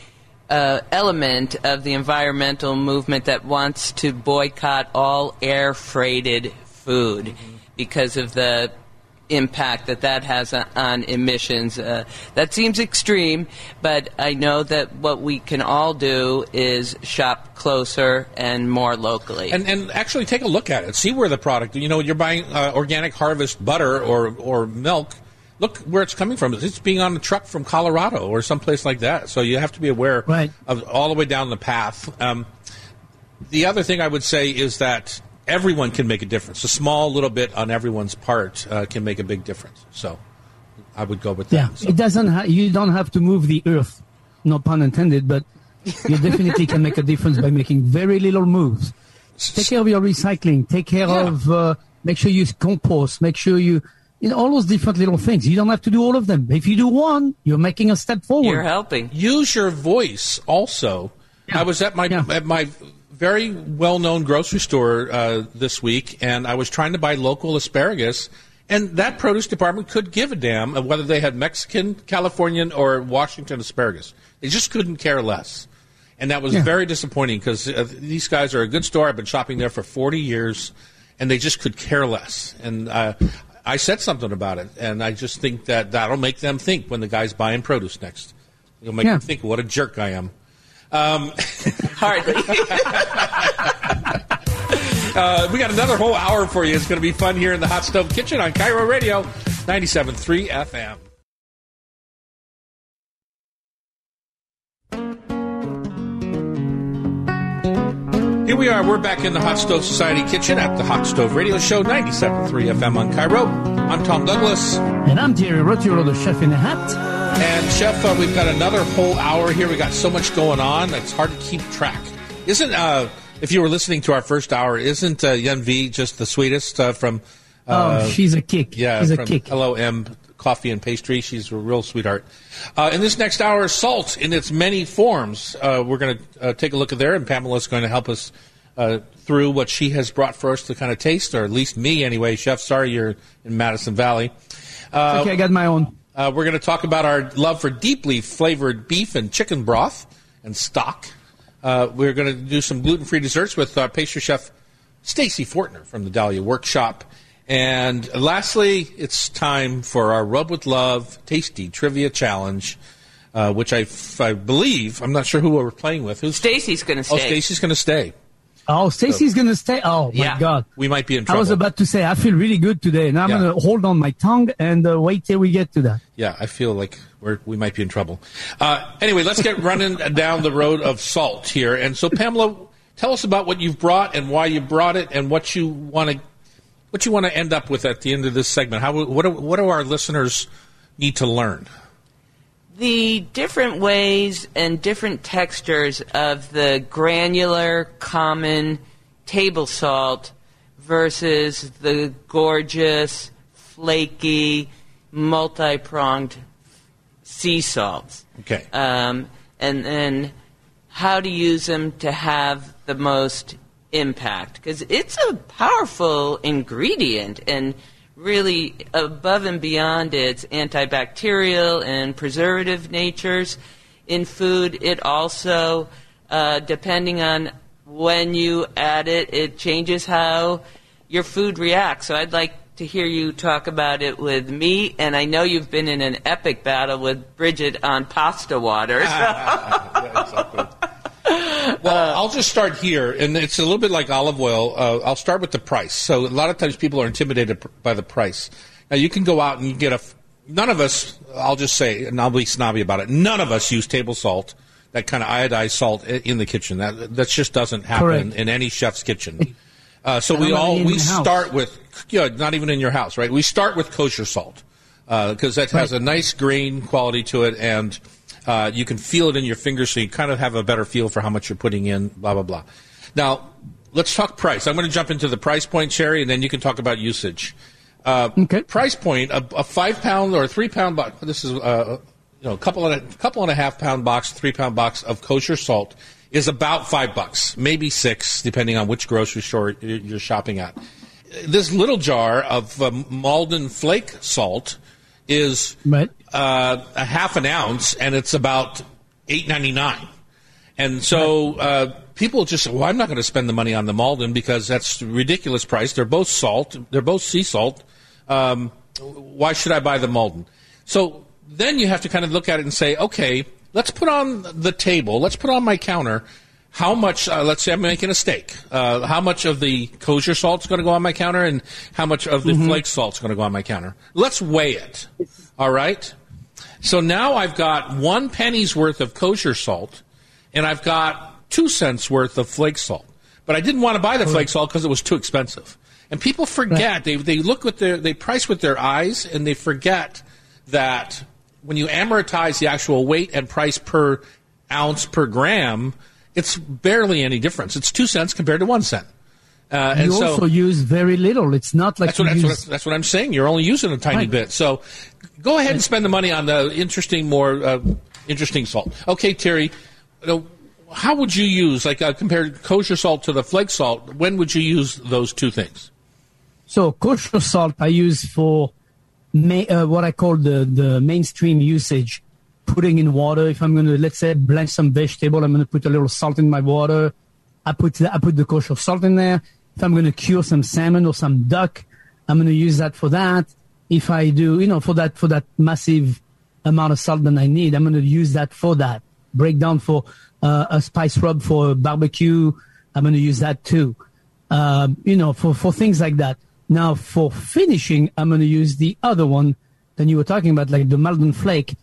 uh, element of the environmental movement that wants to boycott all air freighted food because of the impact that that has on, on emissions. Uh, that seems extreme, but I know that what we can all do is shop closer and more locally. And and actually take a look at it. See where the product. You know, you're buying uh, organic harvest butter or or milk. Look where it's coming from. It's being on a truck from Colorado or someplace like that. So you have to be aware Right. of all the way down the path. Um, the other thing I would say is that everyone can make a difference. A small little bit on everyone's part uh, can make a big difference. So I would go with that. Yeah, So- it doesn't. Ha- you don't have to move the earth, no pun intended, but you definitely can make a difference by making very little moves. Take care of your recycling. Take care Yeah. of. Uh, make sure you compost. Make sure you. You know all those different little things. You don't have to do all of them. If you do one, you're making a step forward. You're helping. use your voice also. Yeah. I was at my Yeah. at my very well known grocery store uh, this week, and I was trying to buy local asparagus, and that produce department could give a damn of whether they had Mexican, Californian, or Washington asparagus. They just couldn't care less. And that was Yeah. very disappointing because uh, these guys are a good store. I've been shopping there for 40 years, and they just could care less. And uh, I said something about it, and I just think that that'll make them think when the guy's buying produce next. It'll make Yeah. them think what a jerk I am. Hardly. Uh, we got another whole hour for you. It's going to be fun here in the Hot Stove Kitchen on KIRO Radio 97.3 FM. Here we are. We're back in the Hot Stove Society kitchen at the Hot Stove Radio Show, 97.3 FM on KIRO. I'm Tom Douglas. And I'm Thierry Rautureau, the chef in the hat. And Chef, uh, we've got another whole hour here. We got so much going on. It's hard to keep track. Isn't uh, if you were listening to our first hour, isn't uh, Yenvy just the sweetest uh, from? Uh, oh, she's a kick. yeah, she's a kick. Hello Em Coffee and Pastry. She's a real sweetheart. Uh, in this next hour, salt in its many forms. Uh, we're going to uh, take a look at there, and Pamela's going to help us uh, through what she has brought for us to kind of taste, or at least me anyway. Chef, sorry you're in Madison Valley. Uh, okay, I got my own. uh, we're going to talk about our love for deeply flavored beef and chicken broth and stock. Uh, we're going to do some gluten-free desserts with uh, pastry chef Stacy Fortner from the Dahlia Workshop. And lastly, it's time for our Rub with Love Tasty Trivia Challenge, uh, which I, f- I believe, I'm not sure who we're playing with. Who's Stacy's going to stay. Oh. Stacy's going to stay. Oh, Stacy's gonna stay. Oh my Yeah. God. We might be in trouble. I was about to say I feel really good today, and I'm Yeah. gonna hold on my tongue and uh, wait till we get to that. Yeah, I feel like we're, we might be in trouble. Uh, anyway, let's get running down the road of salt here. And so, Pamela, tell us about what you've brought and why you brought it, and what you want to what you want to end up with at the end of this segment. How what do, what do our listeners need to learn? the different ways and different textures of the granular common table salt versus the gorgeous flaky multi-pronged sea salts Okay. um, and then how to use them to have the most impact because it's a powerful ingredient and really above and beyond its antibacterial and preservative natures. In food it also uh, depending on when you add it it changes how your food reacts. So i'd like to hear you talk about it with me and i know you've been in an epic battle with bridget on pasta water. So- Well, I'll just start here, and it's a little bit like olive oil. Uh, I'll start with the price. So a lot of times people are intimidated by the price. Now you can go out and you get a. none of us, I'll just say, and I'll be snobby about it, none of us use table salt, that kind of iodized salt in the kitchen. That that just doesn't happen in any chef's kitchen. Uh, so we all we start with, yeah, not even in your house, right? We start with kosher salt because uh, that has a nice grain quality to it, and uh, you can feel it in your fingers, so you kind of have a better feel for how much you're putting in. Blah blah blah. Now let's talk price. I'm going to jump into the price point, Sherry, and then you can talk about usage. Uh, okay. Price point: a, a, five pound or a three pound box. This is uh, you know a couple and a couple and a half pound box, three pound box of kosher salt is about five bucks, maybe six, depending on which grocery store you're shopping at. This little jar of um, Maldon flake salt is uh, a half an ounce, and it's about eight ninety nine. And so uh, people just say, "Well, I'm not going to spend the money on the Maldon because that's a ridiculous price. They're both salt. They're both sea salt. Um, why should I buy the Maldon? So then you have to kind of look at it and say, "Okay, let's put on the table, let's put on my counter how much, uh, let's say I'm making a steak, uh, how much of the kosher salt is going to go on my counter and how much of the mm-hmm. flake salt is going to go on my counter. Let's weigh it. All right? So now I've got one penny's worth of kosher salt and I've got two cents worth of flake salt. But I didn't want to buy the flake salt because it was too expensive. And people forget, right. they, they look with their, they price with their eyes and they forget that when you amortize the actual weight and price per ounce per gram, it's barely any difference. It's two cents compared to one cent. Uh, you so, also use very little. It's not like that's what, that's, use... what, that's what, I'm saying. You're only using a tiny right. bit. So go ahead and spend the money on the interesting, more uh, interesting salt. Okay, Terry, how would you use, like uh, compared kosher salt to the flake salt, when would you use those two things? So kosher salt I use for ma- uh, what I call the, the mainstream usage, putting in water. If I'm going to, let's say, blanch some vegetable, I'm going to put a little salt in my water. I put, I put the kosher salt in there. If I'm going to cure some salmon or some duck, I'm going to use that for that. If I do, you know, for that, for that massive amount of salt that I need, I'm going to use that for that. Break down for uh, a spice rub for barbecue. I'm going to use that too. Um, you know, for, for things like that. Now for finishing, I'm going to use the other one that you were talking about, like the Maldon Flake.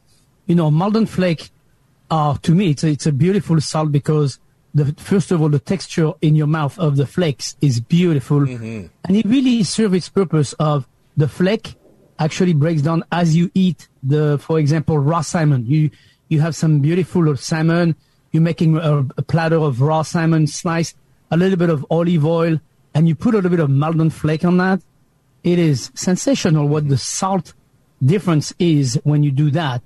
You know, Maldon Flake, uh, to me, it's a, it's a beautiful salt because the, first of all, the texture in your mouth of the flakes is beautiful. Mm-hmm. And it really serves its purpose of the flake actually breaks down as you eat the, for example, raw salmon. You, you have some beautiful salmon. You're making a, a platter of raw salmon sliced, a little bit of olive oil, and you put a little bit of Maldon flake on that, it is sensational what the salt difference is when you do that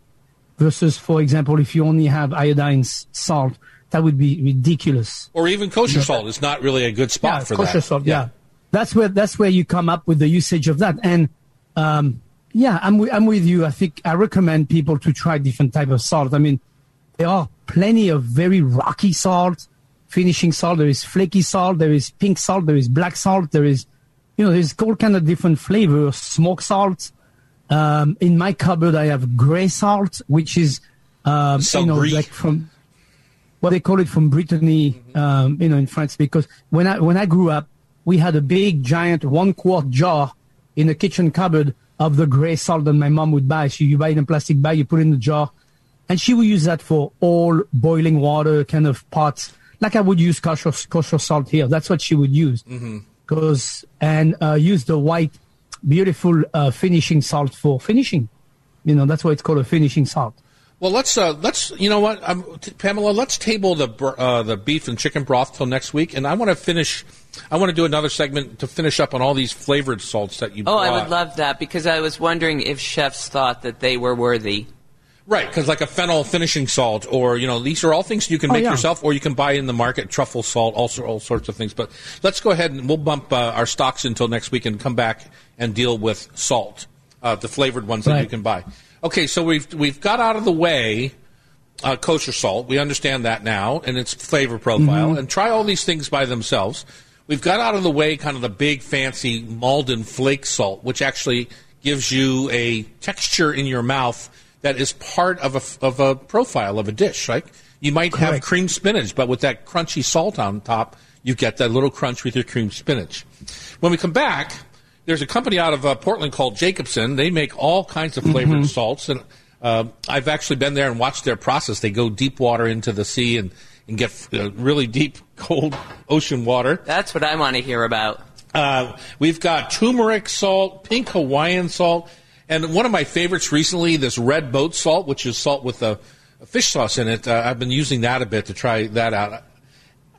versus, for example, if you only have iodine salt, that would be ridiculous. Or even kosher salt is not really a good spot for that. yeah, for kosher that. Salt, yeah. yeah. That's where that's where you come up with the usage of that. And um, yeah, I'm I'm with you. I think I recommend people to try different type of salt. I mean, there are plenty of very rocky salt finishing salt, there is flaky salt, there is pink salt, there is black salt, there is, you know, there's all kind of different flavors, smoke salt. Um, in my cupboard, I have gray salt, which is, um, you know, like from what they call it from Brittany, mm-hmm. um, you know, in France, because when I, when I grew up, we had a big, giant one quart jar in the kitchen cupboard of the gray salt that my mom would buy. So you buy it in a plastic bag, you put it in the jar, and she would use that for all boiling water kind of pots like I would use kosher, kosher salt here. That's what she would use. Because mm-hmm. and uh, use the white, beautiful uh, finishing salt for finishing. You know, that's why it's called a finishing salt. Well, let's uh, let's you know what, um, t- Pamela, let's table the uh, the beef and chicken broth till next week, and I want to finish. I want to do another segment to finish up on all these flavored salts that you. Oh, brought. I would love that because I was wondering if chefs thought that they were worthy Right, because like a fennel finishing salt, or you know, these are all things you can oh, make yeah. yourself, or you can buy in the market. Truffle salt, also all sorts of things. But let's go ahead and we'll bump uh, our stocks until next week and come back and deal with salt, uh, the flavored ones right. that you can buy. Okay, so we've we've got out of the way uh, kosher salt. We understand that now and its flavor profile, mm-hmm. and try all these things by themselves. We've got out of the way kind of the big fancy Maldon flake salt, which actually gives you a texture in your mouth that is part of a, of a profile of a dish, right? You might Correct. have cream spinach, but with that crunchy salt on top, you get that little crunch with your cream spinach. When we come back, there's a company out of uh, Portland called Jacobsen. They make all kinds of flavored Mm-hmm. salts, and uh, I've actually been there and watched their process. They go deep water into the sea and and get uh, really deep, cold ocean water. That's what I want to hear about. Uh, we've got turmeric salt, pink Hawaiian salt, and one of my favorites recently, this red boat salt, which is salt with a, a fish sauce in it. Uh, I've been using that a bit to try that out.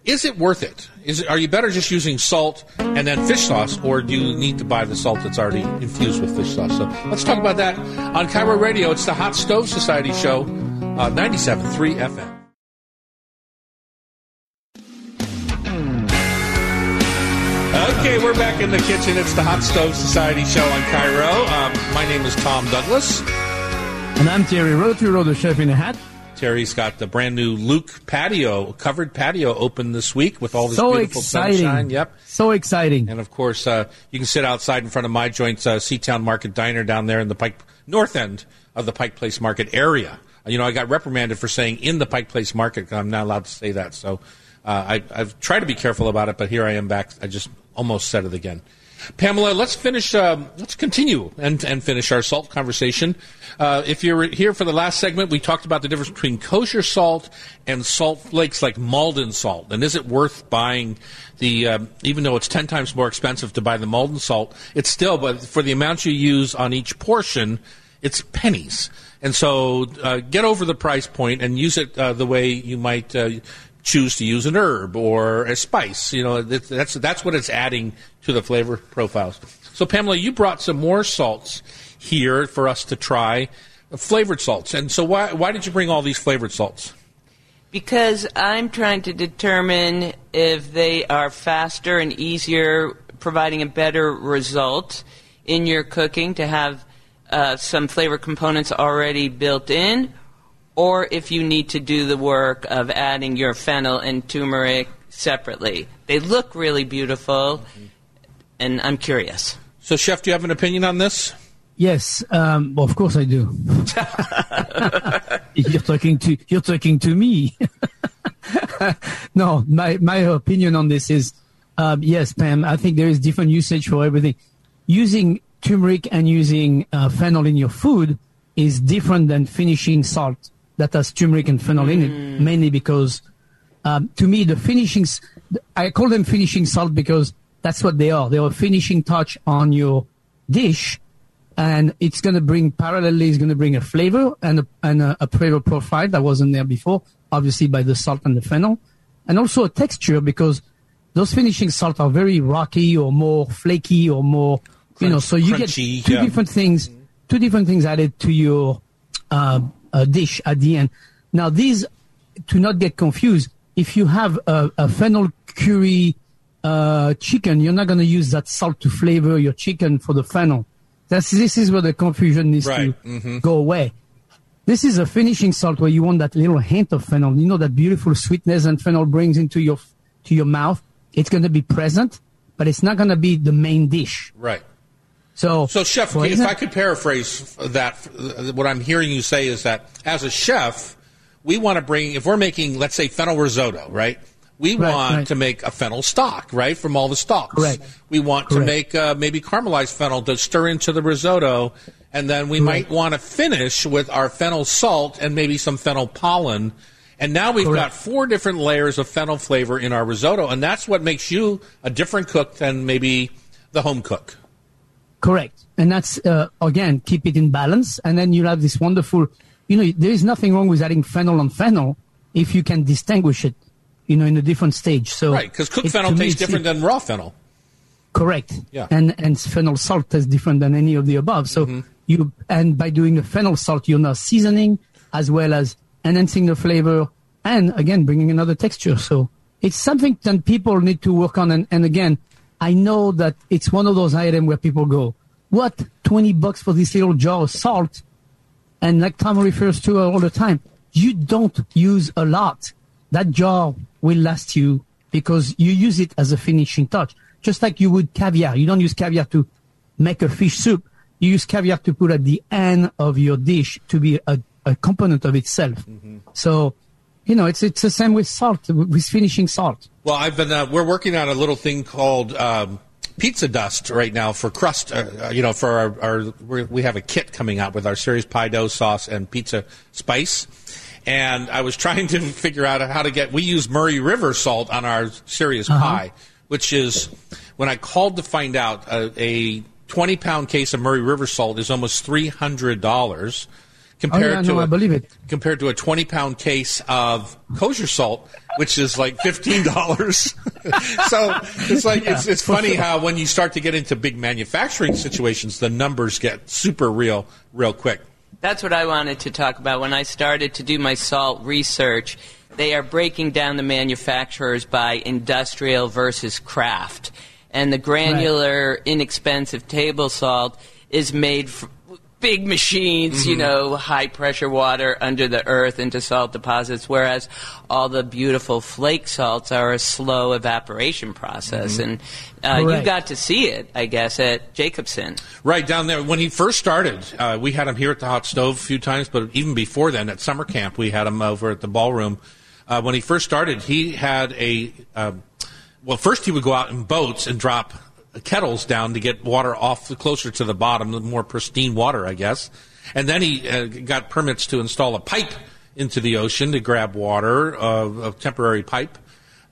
Is it worth it? Is it, are you better just using salt and then fish sauce, or do you need to buy the salt that's already infused with fish sauce? So let's talk about that on KIRO Radio. It's the Hot Stove Society show, uh, 97.3 FM. Okay, we're back in the kitchen. It's the Hot Stove Society show on KIRO. Um, my name is Tom Douglas. And I'm Thierry Rautureau, the chef in a hat. Terry's got the brand new Luke patio, covered patio, open this week with all this So beautiful exciting. sunshine. Yep. So exciting. And of course, uh, you can sit outside in front of my joints, uh, Seatown Market Diner down there in the Pike north end of the Pike Place Market area. You know, I got reprimanded for saying in the Pike Place Market. I'm not allowed to say that. So uh, I, I've tried to be careful about it, but here I am back. I just almost said it again. Pamela, let's finish. Um, let's continue and, and finish our salt conversation. Uh, if you're here for the last segment, we talked about the difference between kosher salt and salt flakes like Maldon salt, and is it worth buying the? Um, even though it's ten times more expensive to buy the Maldon salt, it's still, but for the amount you use on each portion, it's pennies. And so, uh, get over the price point and use it uh, the way you might uh, choose to use an herb or a spice. You know, that's that's what it's adding to the flavor profiles. So, Pamela, you brought some more salts here for us to try, flavored salts. And so, why why did you bring all these flavored salts? Because I'm trying to determine if they are faster and easier, providing a better result in your cooking to have uh, some flavor components already built in, or if you need to do the work of adding your fennel and turmeric separately. They look really beautiful, and I'm curious. So, Chef, do you have an opinion on this? Yes, um, well, of course I do. you're talking to you're talking to me. no, my my opinion on this is um, yes, Pam. I think there is different usage for everything. Using turmeric and using uh, fennel in your food is different than finishing salt that has turmeric and fennel in it, mainly because um, to me the finishings I call them finishing salt because that's what they are. They are a finishing touch on your dish and it's going to bring parallelly it's going to bring a flavor and a, and a, a flavor profile that wasn't there before obviously by the salt and the fennel and also a texture because those finishing salt are very rocky or more flaky or more you know so you crunchy, get two yeah. different things two different things added to your uh, uh, dish at the end now these to not get confused if you have a, a fennel curry uh, chicken, you're not going to use that salt to flavor your chicken for the fennel. That's this is where the confusion needs Right. to go away. This is a finishing salt where you want that little hint of fennel. You know that beautiful sweetness and fennel brings into your to your mouth. It's going to be present, but it's not going to be the main dish. Right. So, So, Chef, for if I could paraphrase that, what I'm hearing you say is that as a chef, we want to bring, if we're making, let's say, fennel risotto, right? We Right, want right. to make a fennel stock, right, from all the stalks. Correct. We want to make uh, maybe caramelized fennel to stir into the risotto, and then we might want to finish with our fennel salt and maybe some fennel pollen. And now we've got four different layers of fennel flavor in our risotto, and that's what makes you a different cook than maybe the home cook. Correct. And that's, uh, again, keep it in balance. And then you'll have this wonderful, you know, there is nothing wrong with adding fennel on fennel if you can distinguish it, you know, in a different stage. So, Right, because cooked it- fennel tastes different than raw fennel. Correct. Yeah. And, and fennel salt is different than any of the above. So Mm-hmm. you, and by doing the fennel salt, you're now seasoning as well as enhancing the flavor and again, bringing another texture. So it's something that people need to work on. And, and again, I know that it's one of those items where people go, what, 20 bucks for this little jar of salt? And like Tom refers to all the time, you don't use a lot. That jar will last you because you use it as a finishing touch. Just like you would caviar. You don't use caviar to make a fish soup. You use caviar to put at the end of your dish to be a, a component of itself. Mm-hmm. So, you know, it's, it's the same with salt, with finishing salt. Well, I've been. Uh, we're working on a little thing called um, pizza dust right now for crust. Uh, uh you know, for our, our we have a kit coming out with our serious pie dough sauce and pizza spice. And I was trying to figure out how to get. We use Murray River salt on our serious uh-huh. pie, which is when I called to find out uh, a 20 pound case of Murray River salt is almost three hundred dollars compared oh, yeah, to no, a, I believe it. compared to a 20 pound case of kosher salt which is like $15 so it's like yeah, it's, it's funny sure. how when you start to get into big manufacturing situations the numbers get super real real quick that's what I wanted to talk about when I started to do my salt research they are breaking down the manufacturers by industrial versus craft and the granular right. inexpensive table salt is made big machines, mm-hmm. you know, high pressure water under the earth into salt deposits, whereas all the beautiful flake salts are a slow evaporation process. Mm-hmm. And uh, you got to see it, I guess, at Jacobsen. Right down there. When he first started, uh, we had him here at the hot stove a few times, but even before then, at summer camp, we had him over at the ballroom. Uh, when he first started, he had a. Um, well, first he would go out in boats and drop kettles down to get water off the closer to the bottom, the more pristine water, I guess. And then he uh, got permits to install a pipe into the ocean to grab water, uh, a temporary pipe.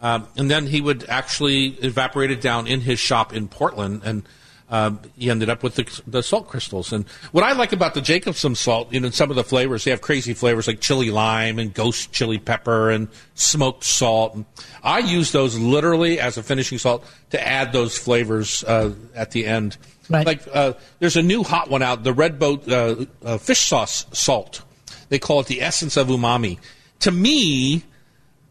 Um, and then he would actually evaporate it down in his shop in Portland and um, he ended up with the, the, salt crystals. And what I like about the Jacobsen salt, you know, some of the flavors, they have crazy flavors like chili lime and ghost chili pepper and smoked salt. And I use those literally as a finishing salt to add those flavors uh, at the end. Right. Like uh, there's a new hot one out, the Red Boat uh, uh fish sauce salt. They call it the essence of umami. To me,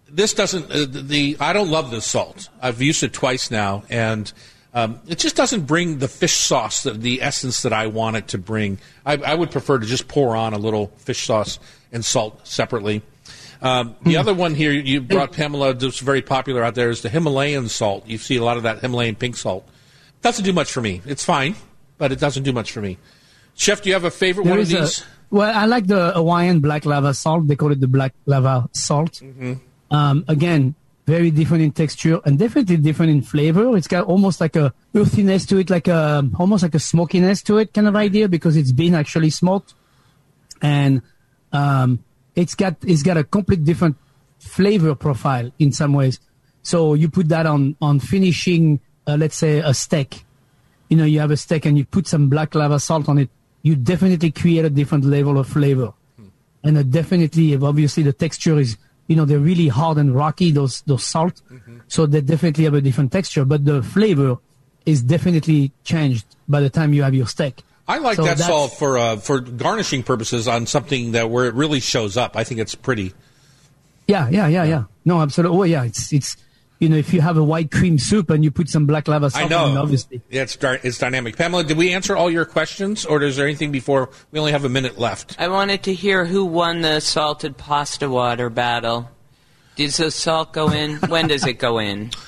this doesn't uh, the I don't love this salt. I've used it twice now, and um, it just doesn't bring the fish sauce, the, the, essence that I want it to bring. I, I, would prefer to just pour on a little fish sauce and salt separately. Um, the mm. other one here you brought, Pamela, that's very popular out there is the Himalayan salt. You see a lot of that Himalayan pink salt. Doesn't do much for me. It's fine, but it doesn't do much for me. Chef, do you have a favorite there one of these? A, well, I like the Hawaiian black lava salt. They call it the black lava salt. Mm-hmm. Um, again, very different in texture and definitely different in flavor. It's got almost like a earthiness to it, like a almost like a smokiness to it, kind of idea because it's been actually smoked, and um, it's got it's got a complete different flavor profile in some ways. So you put that on on finishing, uh, let's say a steak. You know, you have a steak and you put some black lava salt on it. You definitely create a different level of flavor, hmm. and uh, definitely, obviously, the texture is you know they're really hard and rocky those those salt mm-hmm. so they definitely have a different texture but the flavor is definitely changed by the time you have your steak I like so that salt for uh, for garnishing purposes on something that where it really shows up. I think it's pretty. Yeah, yeah, yeah, yeah. No, absolutely. Oh, yeah. It's it's you know if you have a white cream soup and you put some black lava salt, I know. In, obviously, yeah, it's it's dynamic. Pamela, did we answer all your questions, or is there anything before we only have a minute left? I wanted to hear who won the salted pasta water battle. Does the salt go in? when does it go in?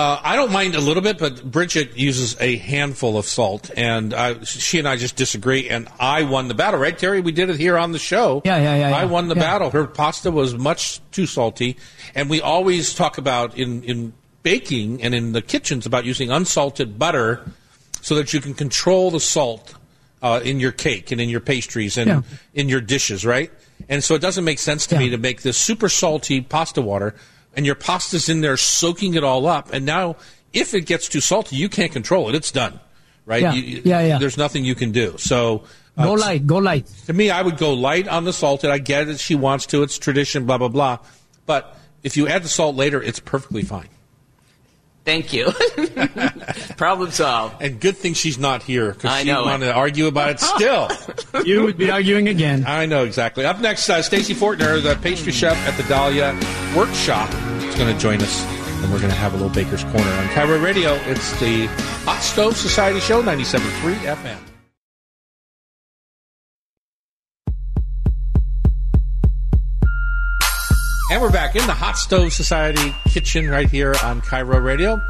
Uh, I don't mind a little bit, but Bridget uses a handful of salt, and uh, she and I just disagree. And I won the battle, right, Terry? We did it here on the show. Yeah, yeah, yeah. I yeah. won the yeah. battle. Her pasta was much too salty, and we always talk about in in baking and in the kitchens about using unsalted butter so that you can control the salt uh, in your cake and in your pastries and yeah. in your dishes, right? And so it doesn't make sense to me to make this super salty pasta water and your pasta's in there soaking it all up. And now, if it gets too salty, you can't control it. It's done, right? Yeah, you, yeah, yeah. There's nothing you can do. So uh, go light, go light. To me, I would go light on the salted. I get it; she wants to. It's tradition, blah blah blah. But if you add the salt later, it's perfectly fine. Thank you. Problem solved. And good thing she's not here because she want to argue about it still. you would be arguing again. I know exactly. Up next, uh, Stacy Fortner, the pastry chef at the Dahlia Workshop, is going to join us, and we're going to have a little Baker's Corner on KIRO Radio. It's the Hot Stove Society Show, 97.3 FM. And we're back in the Hot Stove Society kitchen right here on KIRO Radio.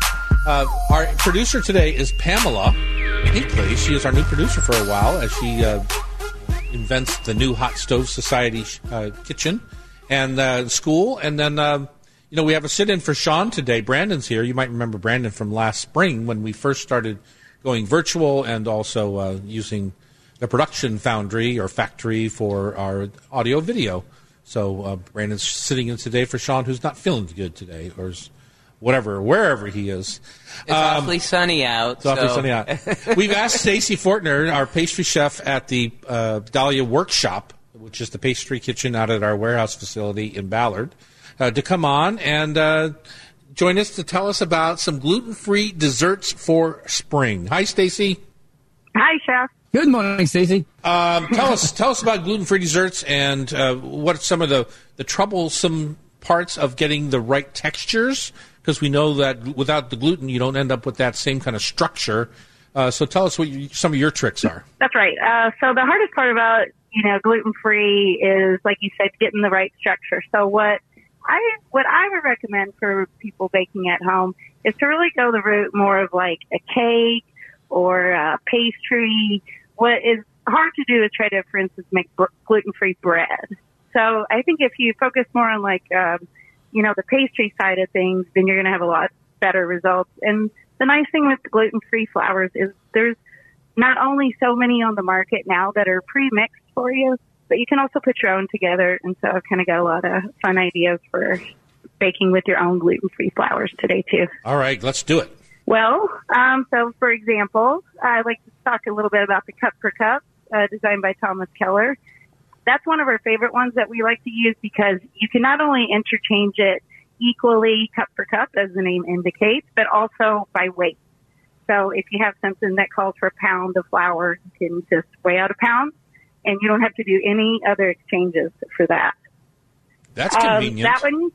Uh, our producer today is Pamela Hinkley. She is our new producer for a while as she uh, invents the new Hot Stove Society uh, kitchen and uh, school. And then, uh, You know, we have a sit in for Sean today. Brandon's here. You might remember Brandon from last spring when we first started going virtual and also uh, using the production foundry or factory for our audio video. So uh, Brandon's sitting in today for Sean, who's not feeling good today, or whatever, wherever he is. It's um, awfully sunny out. It's so. awfully sunny out. We've asked Stacy Fortner, our pastry chef at the uh, Dahlia Workshop, which is the pastry kitchen out at our warehouse facility in Ballard, uh, to come on and uh, join us to tell us about some gluten-free desserts for spring. Hi, Stacy. Hi, Chef. Good morning, Stacy. Um, tell us tell us about gluten-free desserts and uh, what are some of the, the troublesome parts of getting the right textures because we know that without the gluten you don't end up with that same kind of structure. Uh, so tell us what you, some of your tricks are. That's right. Uh, so the hardest part about you know gluten free is like you said getting the right structure. So what I what I would recommend for people baking at home is to really go the route more of like a cake or a pastry. What is hard to do is try to, for instance, make gluten free bread. So I think if you focus more on like um, you know the pastry side of things, then you're going to have a lot better results. And the nice thing with gluten free flours is there's not only so many on the market now that are pre mixed for you, but you can also put your own together. And so I've kind of got a lot of fun ideas for baking with your own gluten-free flours today too. All right, let's do it. Well, um, so for example, I'd like to talk a little bit about the cup for cup, uh, designed by Thomas Keller. That's one of our favorite ones that we like to use because you can not only interchange it equally cup for cup, as the name indicates, but also by weight. So if you have something that calls for a pound of flour, you can just weigh out a pound and you don't have to do any other exchanges for that. That's convenient. Um, that one,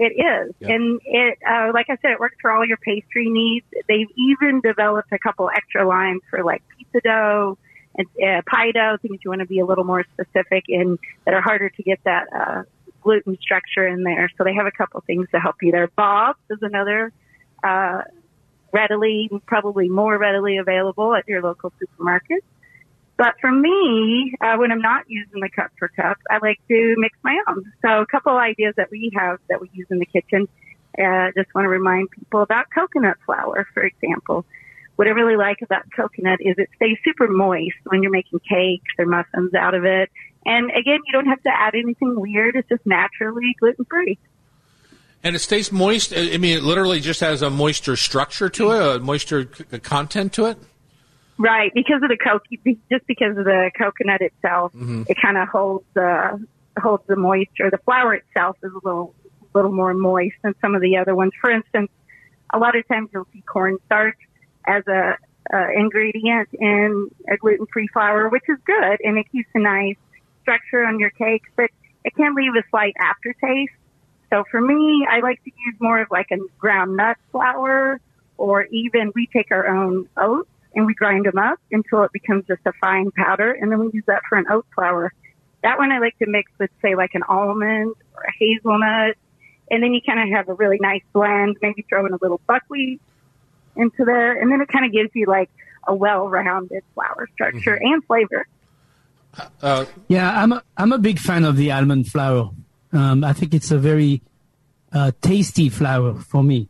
it is, yeah. and it, uh, like I said, it works for all your pastry needs. They've even developed a couple extra lines for like pizza dough and uh, pie dough, things you want to be a little more specific in that are harder to get that uh, gluten structure in there. So they have a couple things to help you there. Bob's is another uh, readily, probably more readily available at your local supermarket. But for me, uh, when I'm not using the cup for cups, I like to mix my own. So a couple ideas that we have that we use in the kitchen. Uh, just want to remind people about coconut flour, for example. What I really like about coconut is it stays super moist when you're making cakes or muffins out of it. And again, you don't have to add anything weird. It's just naturally gluten free. And it stays moist. I mean, it literally just has a moisture structure to it, a moisture content to it. Right, because of the coke, just because of the coconut itself, mm-hmm. it kind of holds the holds the moisture. The flour itself is a little a little more moist than some of the other ones. For instance, a lot of times you'll see cornstarch as a uh, ingredient in a gluten free flour, which is good and it keeps a nice structure on your cakes, but it can leave a slight aftertaste. So for me, I like to use more of like a ground nut flour or even we take our own oats and we grind them up until it becomes just a fine powder, and then we use that for an oat flour. That one I like to mix with, say, like an almond or a hazelnut, and then you kind of have a really nice blend. Maybe throw in a little buckwheat into there, and then it kind of gives you like a well-rounded flour structure mm-hmm. and flavor. Uh, yeah, I'm a, I'm a big fan of the almond flour. Um, I think it's a very uh, tasty flour for me.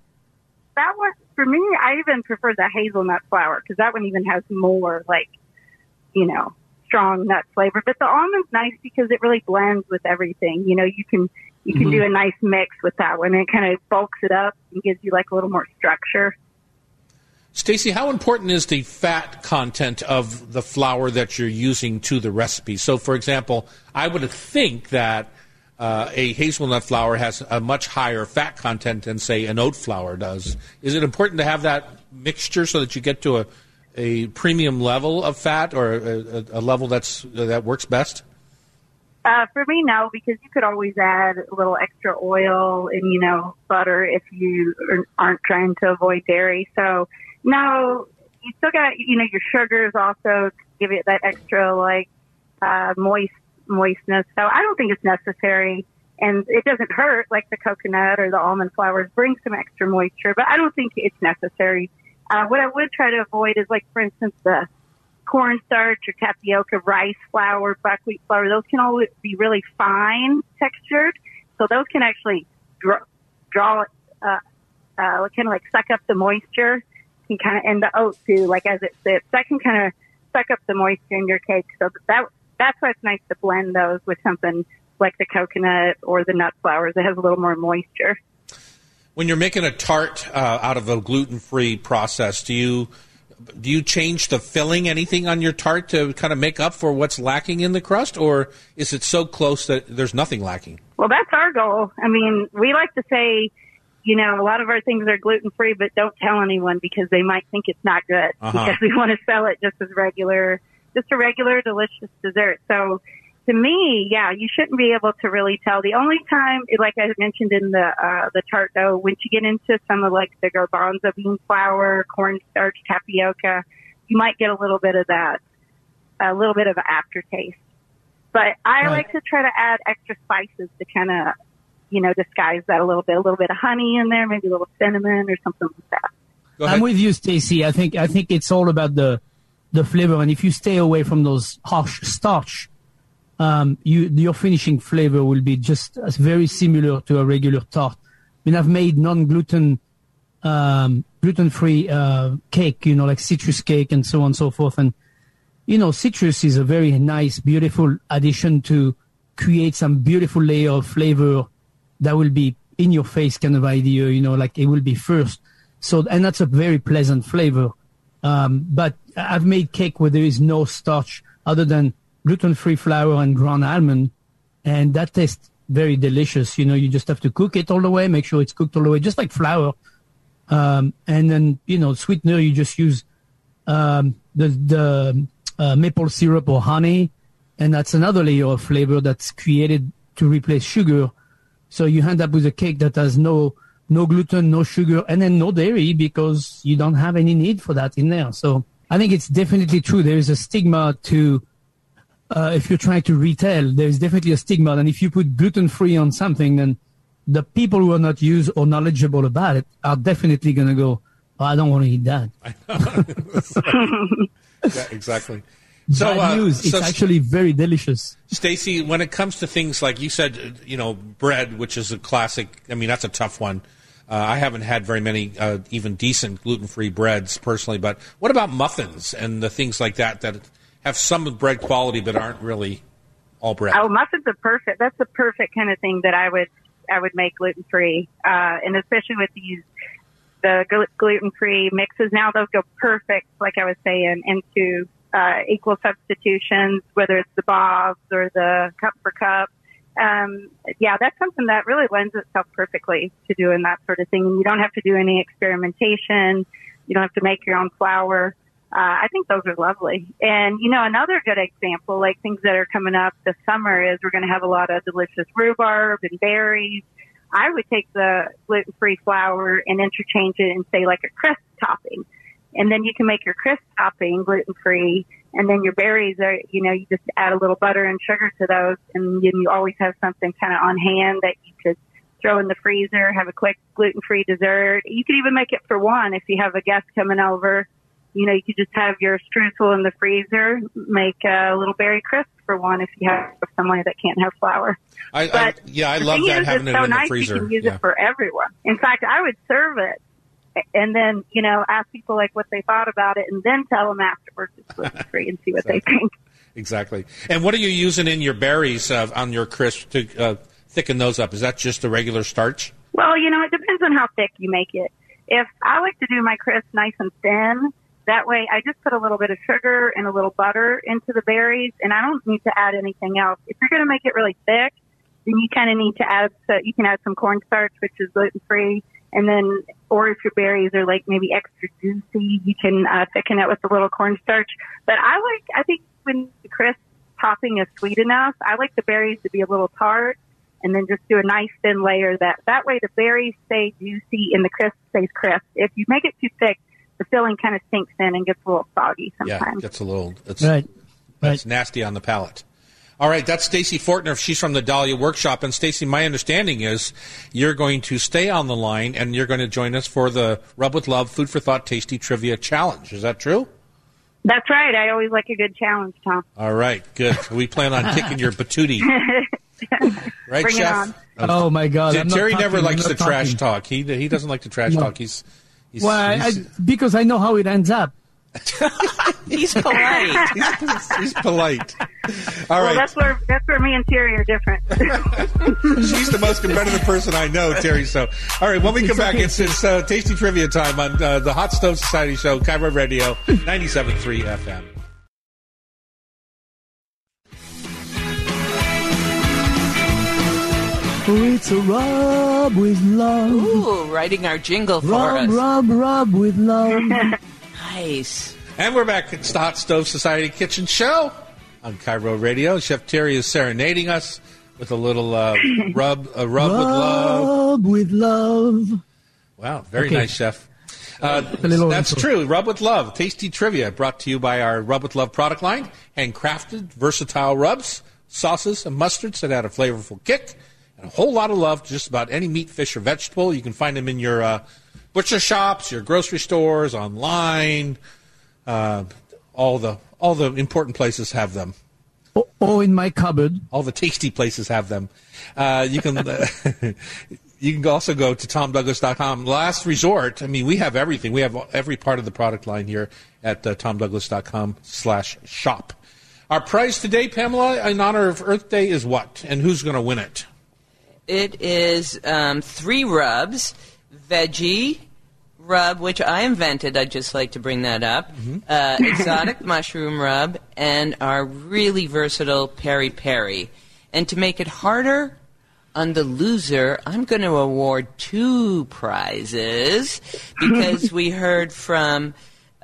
That one, for me, I even prefer the hazelnut flour because that one even has more like, you know, strong nut flavor. But the almond's nice because it really blends with everything. You know, you can you can mm-hmm. do a nice mix with that one. It kind of bulks it up and gives you like a little more structure. Stacy, how important is the fat content of the flour that you're using to the recipe? So, for example, I would think that uh, a hazelnut flour has a much higher fat content than, say, an oat flour does. Is it important to have that mixture so that you get to a, a premium level of fat or a, a level that's that works best? Uh, for me, no, because you could always add a little extra oil and you know butter if you aren't trying to avoid dairy. So, no, you still got you know your sugars also give it that extra like uh, moist moistness. So I don't think it's necessary. And it doesn't hurt like the coconut or the almond flours bring some extra moisture, but I don't think it's necessary. Uh, what I would try to avoid is like, for instance, the cornstarch or tapioca, rice flour, buckwheat flour. Those can all be really fine textured. So those can actually draw, uh, uh, kind of like suck up the moisture. Can kind of, and the oat too, like as it sits, that can kind of suck up the moisture in your cake. So that that's why it's nice to blend those with something like the coconut or the nut flours that has a little more moisture. When you're making a tart uh, out of a gluten-free process, do you do you change the filling anything on your tart to kind of make up for what's lacking in the crust, or is it so close that there's nothing lacking? Well, that's our goal. I mean, we like to say, you know, a lot of our things are gluten free, but don't tell anyone because they might think it's not good Uh-huh. because we want to sell it just as regular, just a regular delicious dessert. So to me, yeah, you shouldn't be able to really tell. The only time, like I mentioned in the uh, the tart dough, once you get into some of like the garbanzo bean flour, cornstarch, tapioca, you might get a little bit of that, a little bit of an aftertaste. But I Right. like to try to add extra spices to kind of, you know, disguise that a little bit. A little bit of honey in there, maybe a little cinnamon or something like that. Go I'm ahead. with you, Stacy. I think I think it's all about the the flavor, and if you stay away from those harsh starch, um, you your finishing flavor will be just as very similar to a regular tart. I mean, I've made non-gluten um, gluten-free uh, cake, you know, like citrus cake and so on and so forth, and you know, citrus is a very nice, beautiful addition to create some beautiful layer of flavor that will be in your face kind of idea, you know, like it will be first. So, and that's a very pleasant flavor. Um, but I've made cake where there is no starch other than gluten-free flour and ground almond. And that tastes very delicious. You know, you just have to cook it all the way, make sure it's cooked all the way, just like flour. Um, and then, you know, sweetener, you just use, um, the, the, uh, maple syrup or honey. And that's another layer of flavor that's created to replace sugar. So you end up with a cake that has no, no gluten, no sugar, and then no dairy because you don't have any need for that in there. So I think it's definitely true. There is a stigma to, uh, if you're trying to retail, there's definitely a stigma. And if you put gluten free on something, then the people who are not used or knowledgeable about it are definitely going to go, oh, I don't want to eat that. Yeah, exactly. So, Bad uh, news. It's actually very delicious. Stacy, when it comes to things like you said, uh, you know, bread, which is a classic. I mean, that's a tough one. Uh, I haven't had very many uh, even decent gluten-free breads personally, but what about muffins and the things like that that have some bread quality but aren't really all bread? Oh, muffins are perfect. That's the perfect kind of thing that I would I would make gluten free, uh, and especially with these the gluten free mixes. Now those go perfect, like I was saying, into uh, equal substitutions, whether it's the bobs or the cup for cup. Um, yeah, that's something that really lends itself perfectly to doing that sort of thing. And you don't have to do any experimentation. You don't have to make your own flour. Uh, I think those are lovely. And, you know, another good example, like things that are coming up this summer is we're going to have a lot of delicious rhubarb and berries. I would take the gluten-free flour and interchange it and say like a crisp topping. And then you can make your crisp topping gluten-free. And then your berries are, you know, you just add a little butter and sugar to those. And then you always have something kind of on hand that you could throw in the freezer, have a quick gluten-free dessert. You could even make it for one if you have a guest coming over you know, you could just have your streusel in the freezer, make a little berry crisp for one if you have someone that can't have flour. I, I, But yeah, I love that is, having it's it so in nice the freezer. You can use Yeah. it for everyone. In fact, I would serve it and then, you know, ask people like what they thought about it and then tell them afterwards it's gluten free and see what they think. Exactly. And what are you using in your berries uh, on your crisp to uh, thicken those up? Is that just the regular starch? Well, you know, it depends on how thick you make it. If I like to do my crisp nice and thin, that way I just put a little bit of sugar and a little butter into the berries and I don't need to add anything else. If you're going to make it really thick, then you kind of need to add, so you can add some cornstarch, which is gluten free. And then, or if your berries are like maybe extra juicy, you can uh, thicken it with a little cornstarch. But I like, I think when the crisp topping is sweet enough, I like the berries to be a little tart and then just do a nice thin layer that, that way the berries stay juicy and the crisp stays crisp. If you make it too thick, the filling kind of sinks in and gets a little soggy sometimes. Yeah, sometimes. gets a little. It's, Right. That's nasty on the palate. All right, that's Stacy Fortner. She's from the Dahlia Workshop. And Stacy, my understanding is you're going to stay on the line and you're going to join us for the Rub with Love Food for Thought Tasty Trivia Challenge. Is that true? That's right. I always like a good challenge, Tom. All right, good. We plan on kicking your patootie. Right, Bring it Chef? on. Oh my God! I'm Terry talking, never likes not to trash talk. He he doesn't like to trash No. talk. He's, he's, Well, I, he's, because I know how it ends up. He's polite. he's polite. All Well, right. that's where that's where me and Terry are different. She's the most competitive person I know, Terry. So, all right, when we come back, it's it's uh, tasty trivia time on uh, the Hot Stove Society Show, KIRO Radio, 97.3 FM. Oh, it's a rub with love. Ooh, writing our jingle for Rub, us. rub, rub with love. Nice. And we're back. It's the Hot Stove Society Kitchen Show on KIRO Radio. Chef Terry is serenading us with a little uh, rub, a rub with love. Rub with love. Wow, very Okay. nice, Chef. Uh, that's intro. true. Rub with Love, tasty trivia brought to you by our Rub with Love product line. Handcrafted, versatile rubs, sauces, and mustards that add a flavorful kick and a whole lot of love to just about any meat, fish, or vegetable. You can find them in your uh, butcher shops, your grocery stores, online. Uh, all the all the important places have them. Oh, oh, in my cupboard. All the tasty places have them. Uh, you can uh, you can also go to tomdouglas.com. Last resort. I mean, we have everything. We have every part of the product line here at uh, tomdouglas.com slash shop. Our prize today, Pamela, in honor of Earth Day, is what? And who's going to win it? It is um, three rubs, veggie rub, which I invented. I'd just like to bring that up. Uh, exotic mushroom rub, and our really versatile peri peri. And to make it harder on the loser, I'm going to award two prizes because we heard from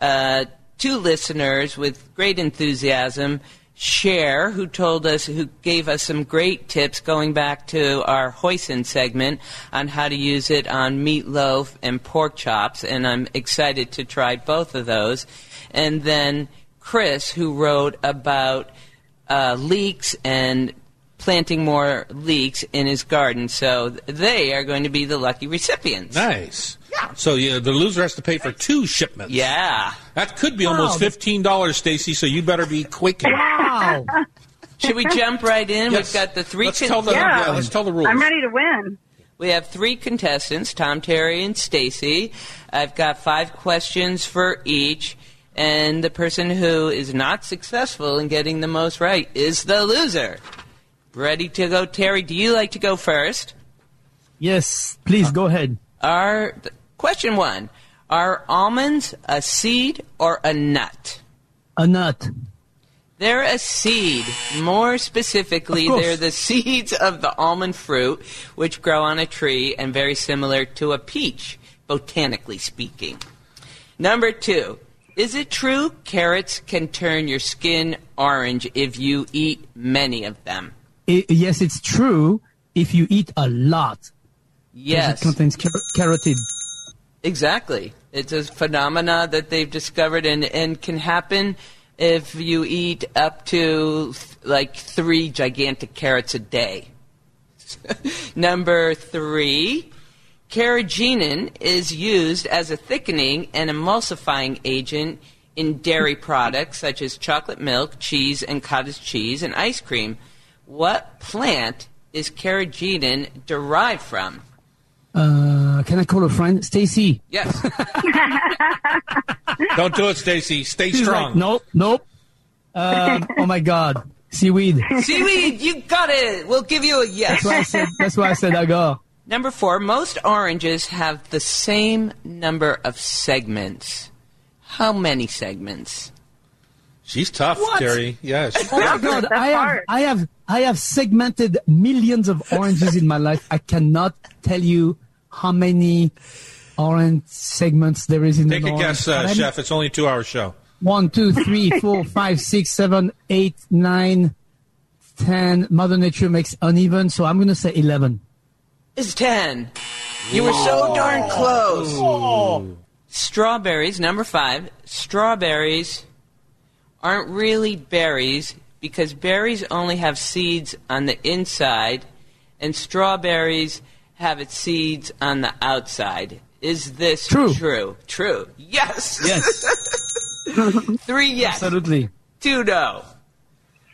uh, two listeners with great enthusiasm. Cher, who told us, who gave us some great tips going back to our hoisin segment on how to use it on meatloaf and pork chops, and I'm excited to try both of those. And then Chris, who wrote about uh, leeks and planting more leeks in his garden. So they are going to be the lucky recipients. Nice. So yeah, the loser has to pay for two shipments. Yeah. That could be almost fifteen dollars, Stacy. So you better be quick. Wow. Should we jump right in? Yes. We've got the 3 Let's con- tell the Yeah. yeah, let's tell the rules. I'm ready to win. We have three contestants, Tom, Terry, and Stacy. I've got five questions for each, and the person who is not successful in getting the most right is the loser. Ready to go, Terry? Do you like to go first? yes, please go ahead. Are th- question one: Are almonds a seed or a nut? A nut. They're a seed. More specifically, they're the seeds of the almond fruit, which grow on a tree and very similar to a peach, botanically speaking. Number two, is it true carrots can turn your skin orange if you eat many of them? I- yes, it's true if you eat a lot. Yes, It contains car- carotid. exactly. It's a phenomena that they've discovered and, and can happen if you eat up to like three gigantic carrots a day. Number three, carrageenan is used as a thickening and emulsifying agent in dairy products such as chocolate milk, cheese, and cottage cheese, and ice cream. What plant is carrageenan derived from? Uh, can I call a friend? Stacy. Yes. Don't do it, Stacy. Stay She's strong. like, nope, nope. Um, oh my God. Seaweed. Seaweed, you got it. We'll give you a yes. That's why I said, that's why I said agar. Number four, most oranges have the same number of segments. How many segments? She's tough, What? Terry. Yes. Oh my God. I have. I have, I have segmented millions of oranges in my life. I cannot tell you how many orange segments there is in Take an a orange. guess, uh, But I mean, Chef. It's only a two-hour show. One, two, three, four, five, six, seven, eight, nine, ten. Mother Nature makes uneven, so I'm going to say 11. Is 10. You were so darn close. Strawberries, number five. Strawberries aren't really berries because berries only have seeds on the inside and strawberries have its seeds on the outside. Is this True. True. True. Yes. Yes, Three yes. absolutely. Two no.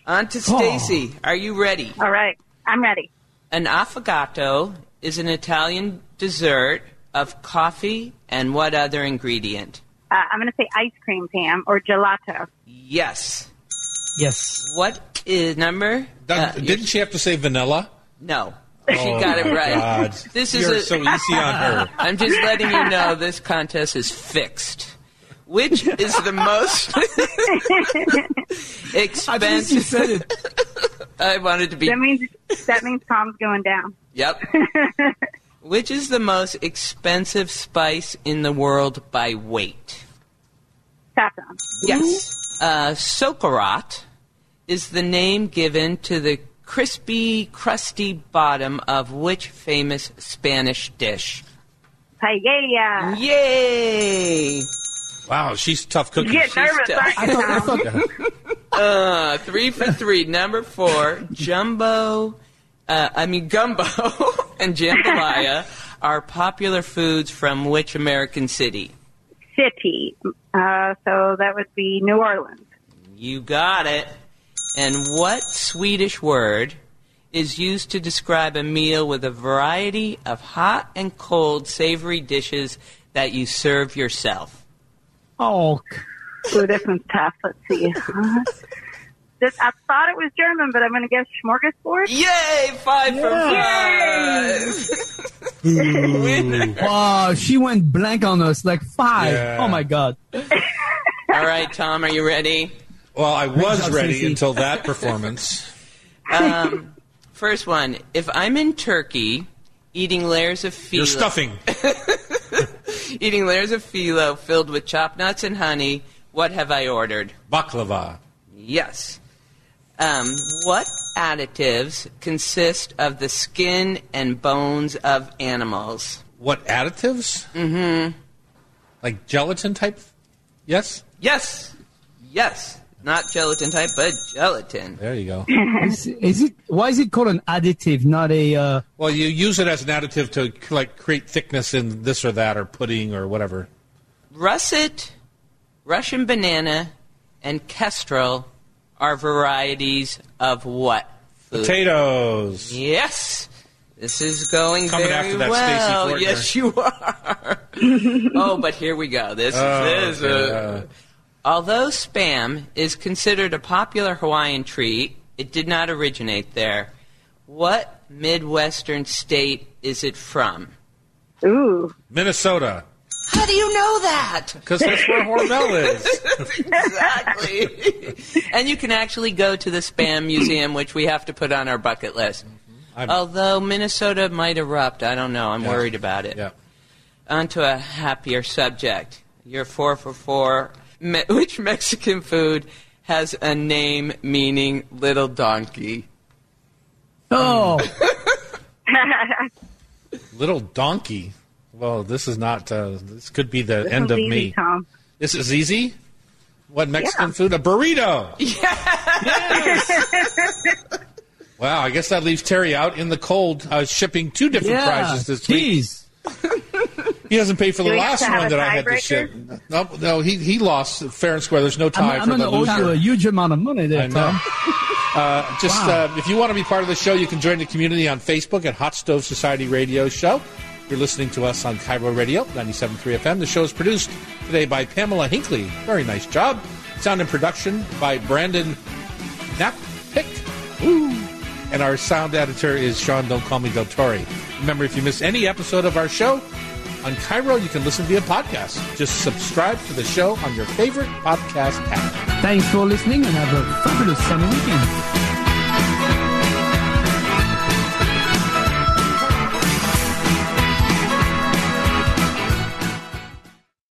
On to Stacy. Are you ready? All right. I'm ready. An affogato is an Italian dessert of coffee and what other ingredient? Uh, I'm going to say ice cream, Pam, or gelato. Yes. Yes. What is number? Doug, uh, didn't she have to say vanilla? No. She got it Oh, right. God. This is You're a, so easy on her. I'm just letting you know this contest is fixed. Which is the most expensive? I think she expensive? said it. I wanted to be. That means that means Tom's going down. Yep. Which is the most expensive spice in the world by weight? Saffron. Yes. Uh, Socarrat is the name given to the crispy, crusty bottom of which famous Spanish dish? Paella. Yay! Wow, she's a tough cookie. Get nervous, She's aren't you, I Uh, three for three. Number four, Jumbo, uh, I mean Gumbo and Jambalaya are popular foods from which American city? City. Uh, so that would be New Orleans. You got it. And what Swedish word is used to describe a meal with a variety of hot and cold savory dishes that you serve yourself? oh, Ooh, this one's tough. Let's see. I thought it was German, but I'm going to guess smorgasbord. Yay! Five for five. Winner. wow, she went blank on us like five. Yeah. Oh my god. All right, Tom, are you ready? Well, I was job, ready Stacy. until that performance. Um, first one. If I'm in Turkey eating layers of phyllo, You're stuffing. eating layers of phyllo filled with chopped nuts and honey, what have I ordered? Baklava. Yes. Um, what additives consist of the skin and bones of animals? What additives? Mm-hmm. Like gelatin type? Yes? Yes. Yes. Not gelatin type, but gelatin. There you go. Is, is it? Why is it called an additive, not a? Uh, Well, you use it as an additive to like create thickness in this or that or pudding or whatever. Russet, Russian banana, and kestrel are varieties of what food? Potatoes. Yes. This is going Coming very after that well. Yes, you are. oh, but here we go. This Oh, is this. okay, Uh, although spam is considered a popular Hawaiian treat, it did not originate there. What Midwestern state is it from? Ooh. Minnesota. How do you know that? Because that's where Hormel is. exactly. and you can actually go to the Spam Museum, which we have to put on our bucket list. Mm-hmm. I'm- Although Minnesota might erupt, I don't know. I'm Yeah. worried about it. Yeah. On to a happier subject. You're four for four. Me- which Mexican food has a name meaning little donkey? oh, Little donkey. Well, this is not. Uh, this could be the This end of easy, me. Tom. This is easy. What Mexican Yeah. food? A burrito. Yes. Wow, I guess that leaves Terry out in the cold, uh, shipping two different yeah. prizes this week. Jeez. He doesn't pay for the Do we have last one that I had to ship. No, no, he he lost fair and square. There's no I'm, tie I'm for going to the owe you a huge amount of money there, I know. Tom. Uh, just Wow. uh, if you want to be part of the show, you can join the community on Facebook at Hot Stove Society Radio Show. You're listening to us on KIRO Radio 97.3 FM. The show is produced today by Pamela Hinkley. Very nice job. Sound and production by Brandon Knappick. Woo. And our sound editor is Sean Don't Call Me Del Torre. Remember, if you miss any episode of our show on KIRO, you can listen via podcast. Just subscribe to the show on your favorite podcast app. Thanks for listening and have a fabulous sunny weekend.